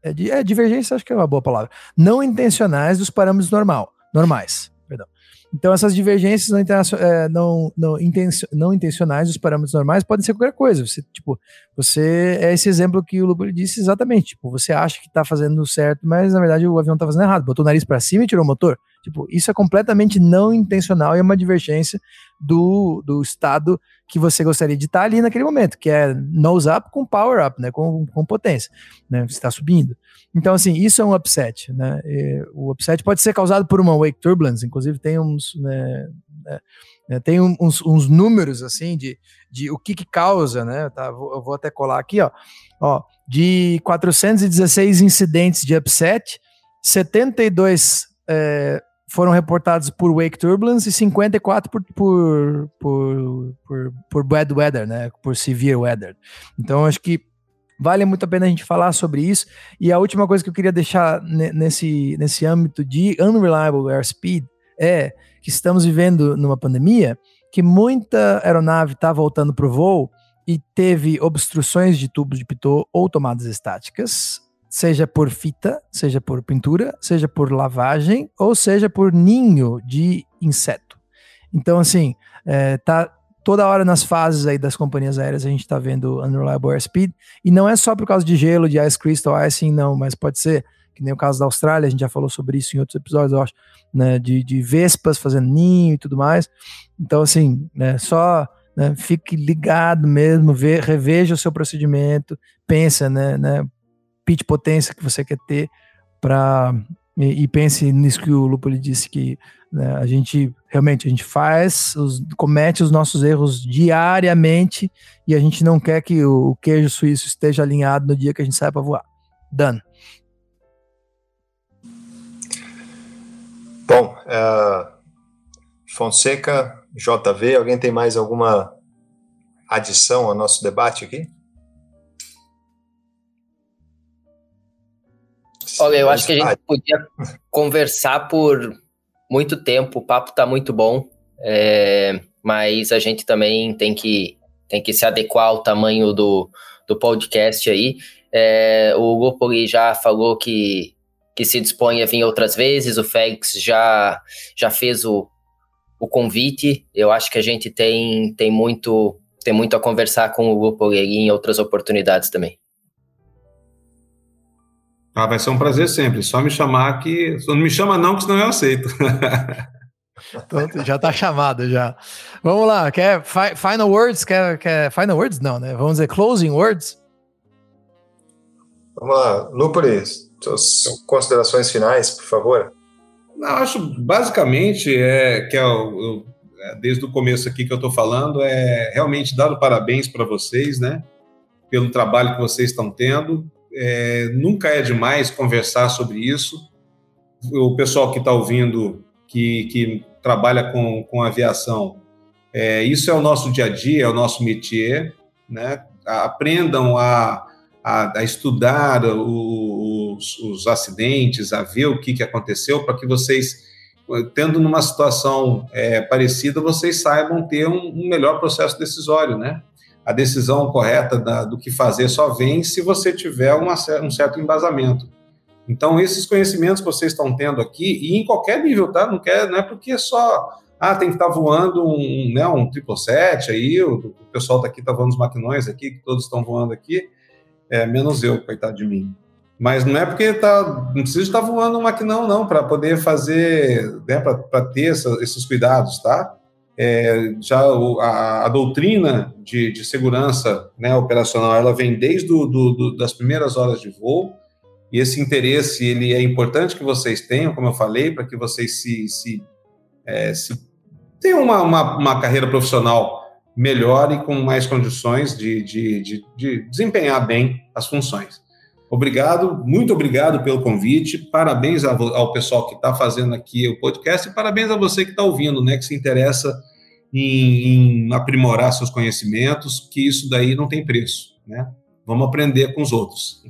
é, é, divergência, acho que é uma boa palavra, não intencionais dos parâmetros normal, normais. Então, essas divergências não, é, não, não, não, intencionais dos parâmetros normais podem ser qualquer coisa. Você, tipo, você é esse exemplo que o Lupo disse exatamente. Tipo, você acha que está fazendo certo, mas na verdade o avião está fazendo errado. Botou o nariz para cima e tirou o motor. Tipo, isso é completamente não intencional e é uma divergência do, do estado que você gostaria de estar ali naquele momento, que é nose up com power up, né, com, com potência, né, você está subindo. Então, assim, isso é um upset, né, e o upset pode ser causado por uma wake turbulence, inclusive tem uns, né, né, né tem uns, uns, números, assim, de, de o que que causa, né, tá, eu vou até colar aqui, ó, ó, de 416 incidentes de upset, 72 é, foram reportados por Wake Turbulence e 54 por, por, por, por, por bad weather, né? Por severe weather. Então, acho que vale muito a pena a gente falar sobre isso. E a última coisa que eu queria deixar nesse, nesse âmbito de unreliable airspeed é que estamos vivendo numa pandemia que muita aeronave está voltando para o voo e teve obstruções de tubos de pitot ou tomadas estáticas seja por fita, seja por pintura, seja por lavagem ou seja por ninho de inseto. Então, assim, é, tá toda hora nas fases aí das companhias aéreas a gente está vendo unreliable airspeed e não é só por causa de gelo, de ice crystal, icing, não, mas pode ser que nem o caso da Austrália, a gente já falou sobre isso em outros episódios, eu acho, né, de, de vespas fazendo ninho e tudo mais. Então, assim, né, só né, fique ligado mesmo, reveja o seu procedimento, pensa, né, né pitch potência que você quer ter para e, e, pense nisso que o Lupo disse que né, a gente realmente a gente faz, os, comete os nossos erros diariamente e a gente não quer que o, o queijo suíço esteja alinhado no dia que a gente sai para voar. Done. Bom, uh, Fonseca, JV, alguém tem mais alguma adição ao nosso debate aqui? Olha, eu acho que a gente podia conversar por muito tempo, o papo está muito bom, é, mas a gente também tem que, tem que se adequar ao tamanho do, do podcast aí. É, o Gopoli já falou que, que se dispõe a vir outras vezes, o Félix já, já fez o, o convite. Eu acho que a gente tem, tem, muito, tem muito a conversar com o Gopoli em outras oportunidades também. Ah, vai ser um prazer sempre. Só me chamar que. Não me chama, não, que senão eu aceito. Então, já está chamado já. Vamos lá, quer fi final words? Quer, quer final words? Não, né? Vamos dizer closing words? Vamos lá, Lupres, suas considerações finais, por favor. Não, acho basicamente é que é o, é, desde o começo aqui que eu estou falando é realmente dar parabéns para vocês, né? Pelo trabalho que vocês estão tendo é, nunca é demais conversar sobre isso. O pessoal que está ouvindo, que, que trabalha com, com aviação, é, isso é o nosso dia a dia, é o nosso métier, né? Aprendam a, a, a estudar os, os, acidentes, a ver o que, que aconteceu, para que vocês, tendo numa situação é, parecida, vocês saibam ter um, um melhor processo decisório, né? A decisão correta da, do que fazer só vem se você tiver uma, um certo embasamento. Então, esses conhecimentos que vocês estão tendo aqui, e em qualquer nível, tá? Não, quer, não é porque é só, ah, tem que estar tá voando um, né, um 777 aí, o, o pessoal daqui está voando os maquinões aqui, que todos estão voando aqui, é, menos eu, coitado de mim. Mas não é porque tá, não precisa estar voando um maquinão, não, para poder fazer, né, para ter essa, esses cuidados, tá? É, já a, a, doutrina de, de segurança né, operacional ela vem desde do, do, do, das primeiras horas de voo e esse interesse ele é importante que vocês tenham, como eu falei, para que vocês se, se, é, se tenham uma, uma, uma, carreira profissional melhor e com mais condições de, de, de, de desempenhar bem as funções. Obrigado, muito obrigado pelo convite. Parabéns ao pessoal que está fazendo aqui o podcast e parabéns a você que está ouvindo, né, que se interessa em, em, aprimorar seus conhecimentos, que isso daí não tem preço, né? Vamos aprender com os outros.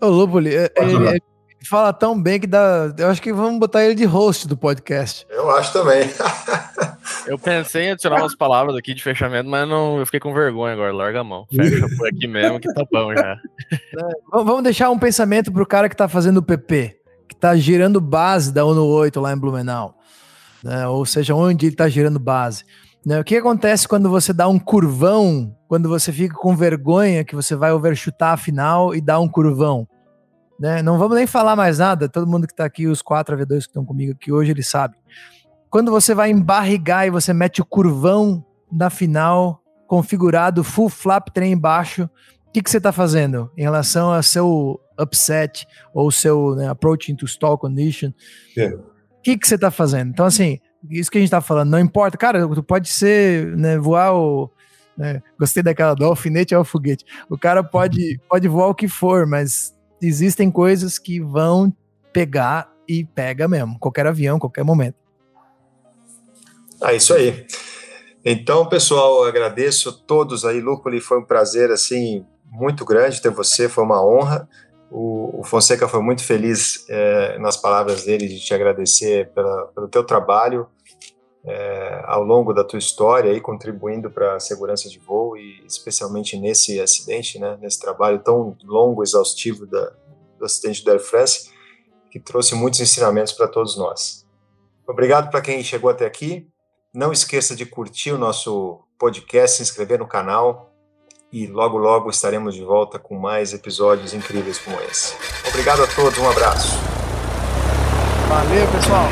Ô, Lúpoli, ele, ele, fala tão bem que dá. Eu acho que vamos botar ele de host do podcast. Eu acho também. eu pensei em adicionar umas palavras aqui de fechamento, mas não, eu fiquei com vergonha agora. Larga a mão. Fecha por aqui mesmo que tá bom já. É, vamos deixar um pensamento pro cara que tá fazendo o PP, que tá girando base da ONU 8 lá em Blumenau. Né? Ou seja, onde ele tá girando base. Né? O que acontece quando você dá um curvão, quando você fica com vergonha que você vai overchutar a final e dá um curvão? Né? Não vamos nem falar mais nada, todo mundo que está aqui, os quatro AV2 que estão comigo aqui hoje, eles sabem. Quando você vai embarrigar e você mete o curvão na final, configurado, full flap trem embaixo, o que, que você está fazendo em relação a seu upset ou seu né, approach into stall condition? É. O que, que você está fazendo? Então, assim, isso que a gente tá falando, não importa, cara, tu pode ser, né, voar o. Né, gostei daquela do alfinete ao foguete. O cara pode, pode voar o que for, mas existem coisas que vão pegar e pega mesmo, qualquer avião, qualquer momento. Ah, isso aí. Então, pessoal, agradeço a todos aí, Lúculi, foi um prazer, assim, muito grande ter você, foi uma honra. O, o Fonseca foi muito feliz é, nas palavras dele de te agradecer pela, pelo teu trabalho é, ao longo da tua história, aí, contribuindo para a segurança de voo e especialmente nesse acidente, né, nesse trabalho tão longo, exaustivo da, do acidente do Air France, que trouxe muitos ensinamentos para todos nós. Obrigado para quem chegou até aqui. Não esqueça de curtir o nosso podcast, se inscrever no canal e logo logo estaremos de volta com mais episódios incríveis como esse. Obrigado a todos, um abraço. Valeu, pessoal.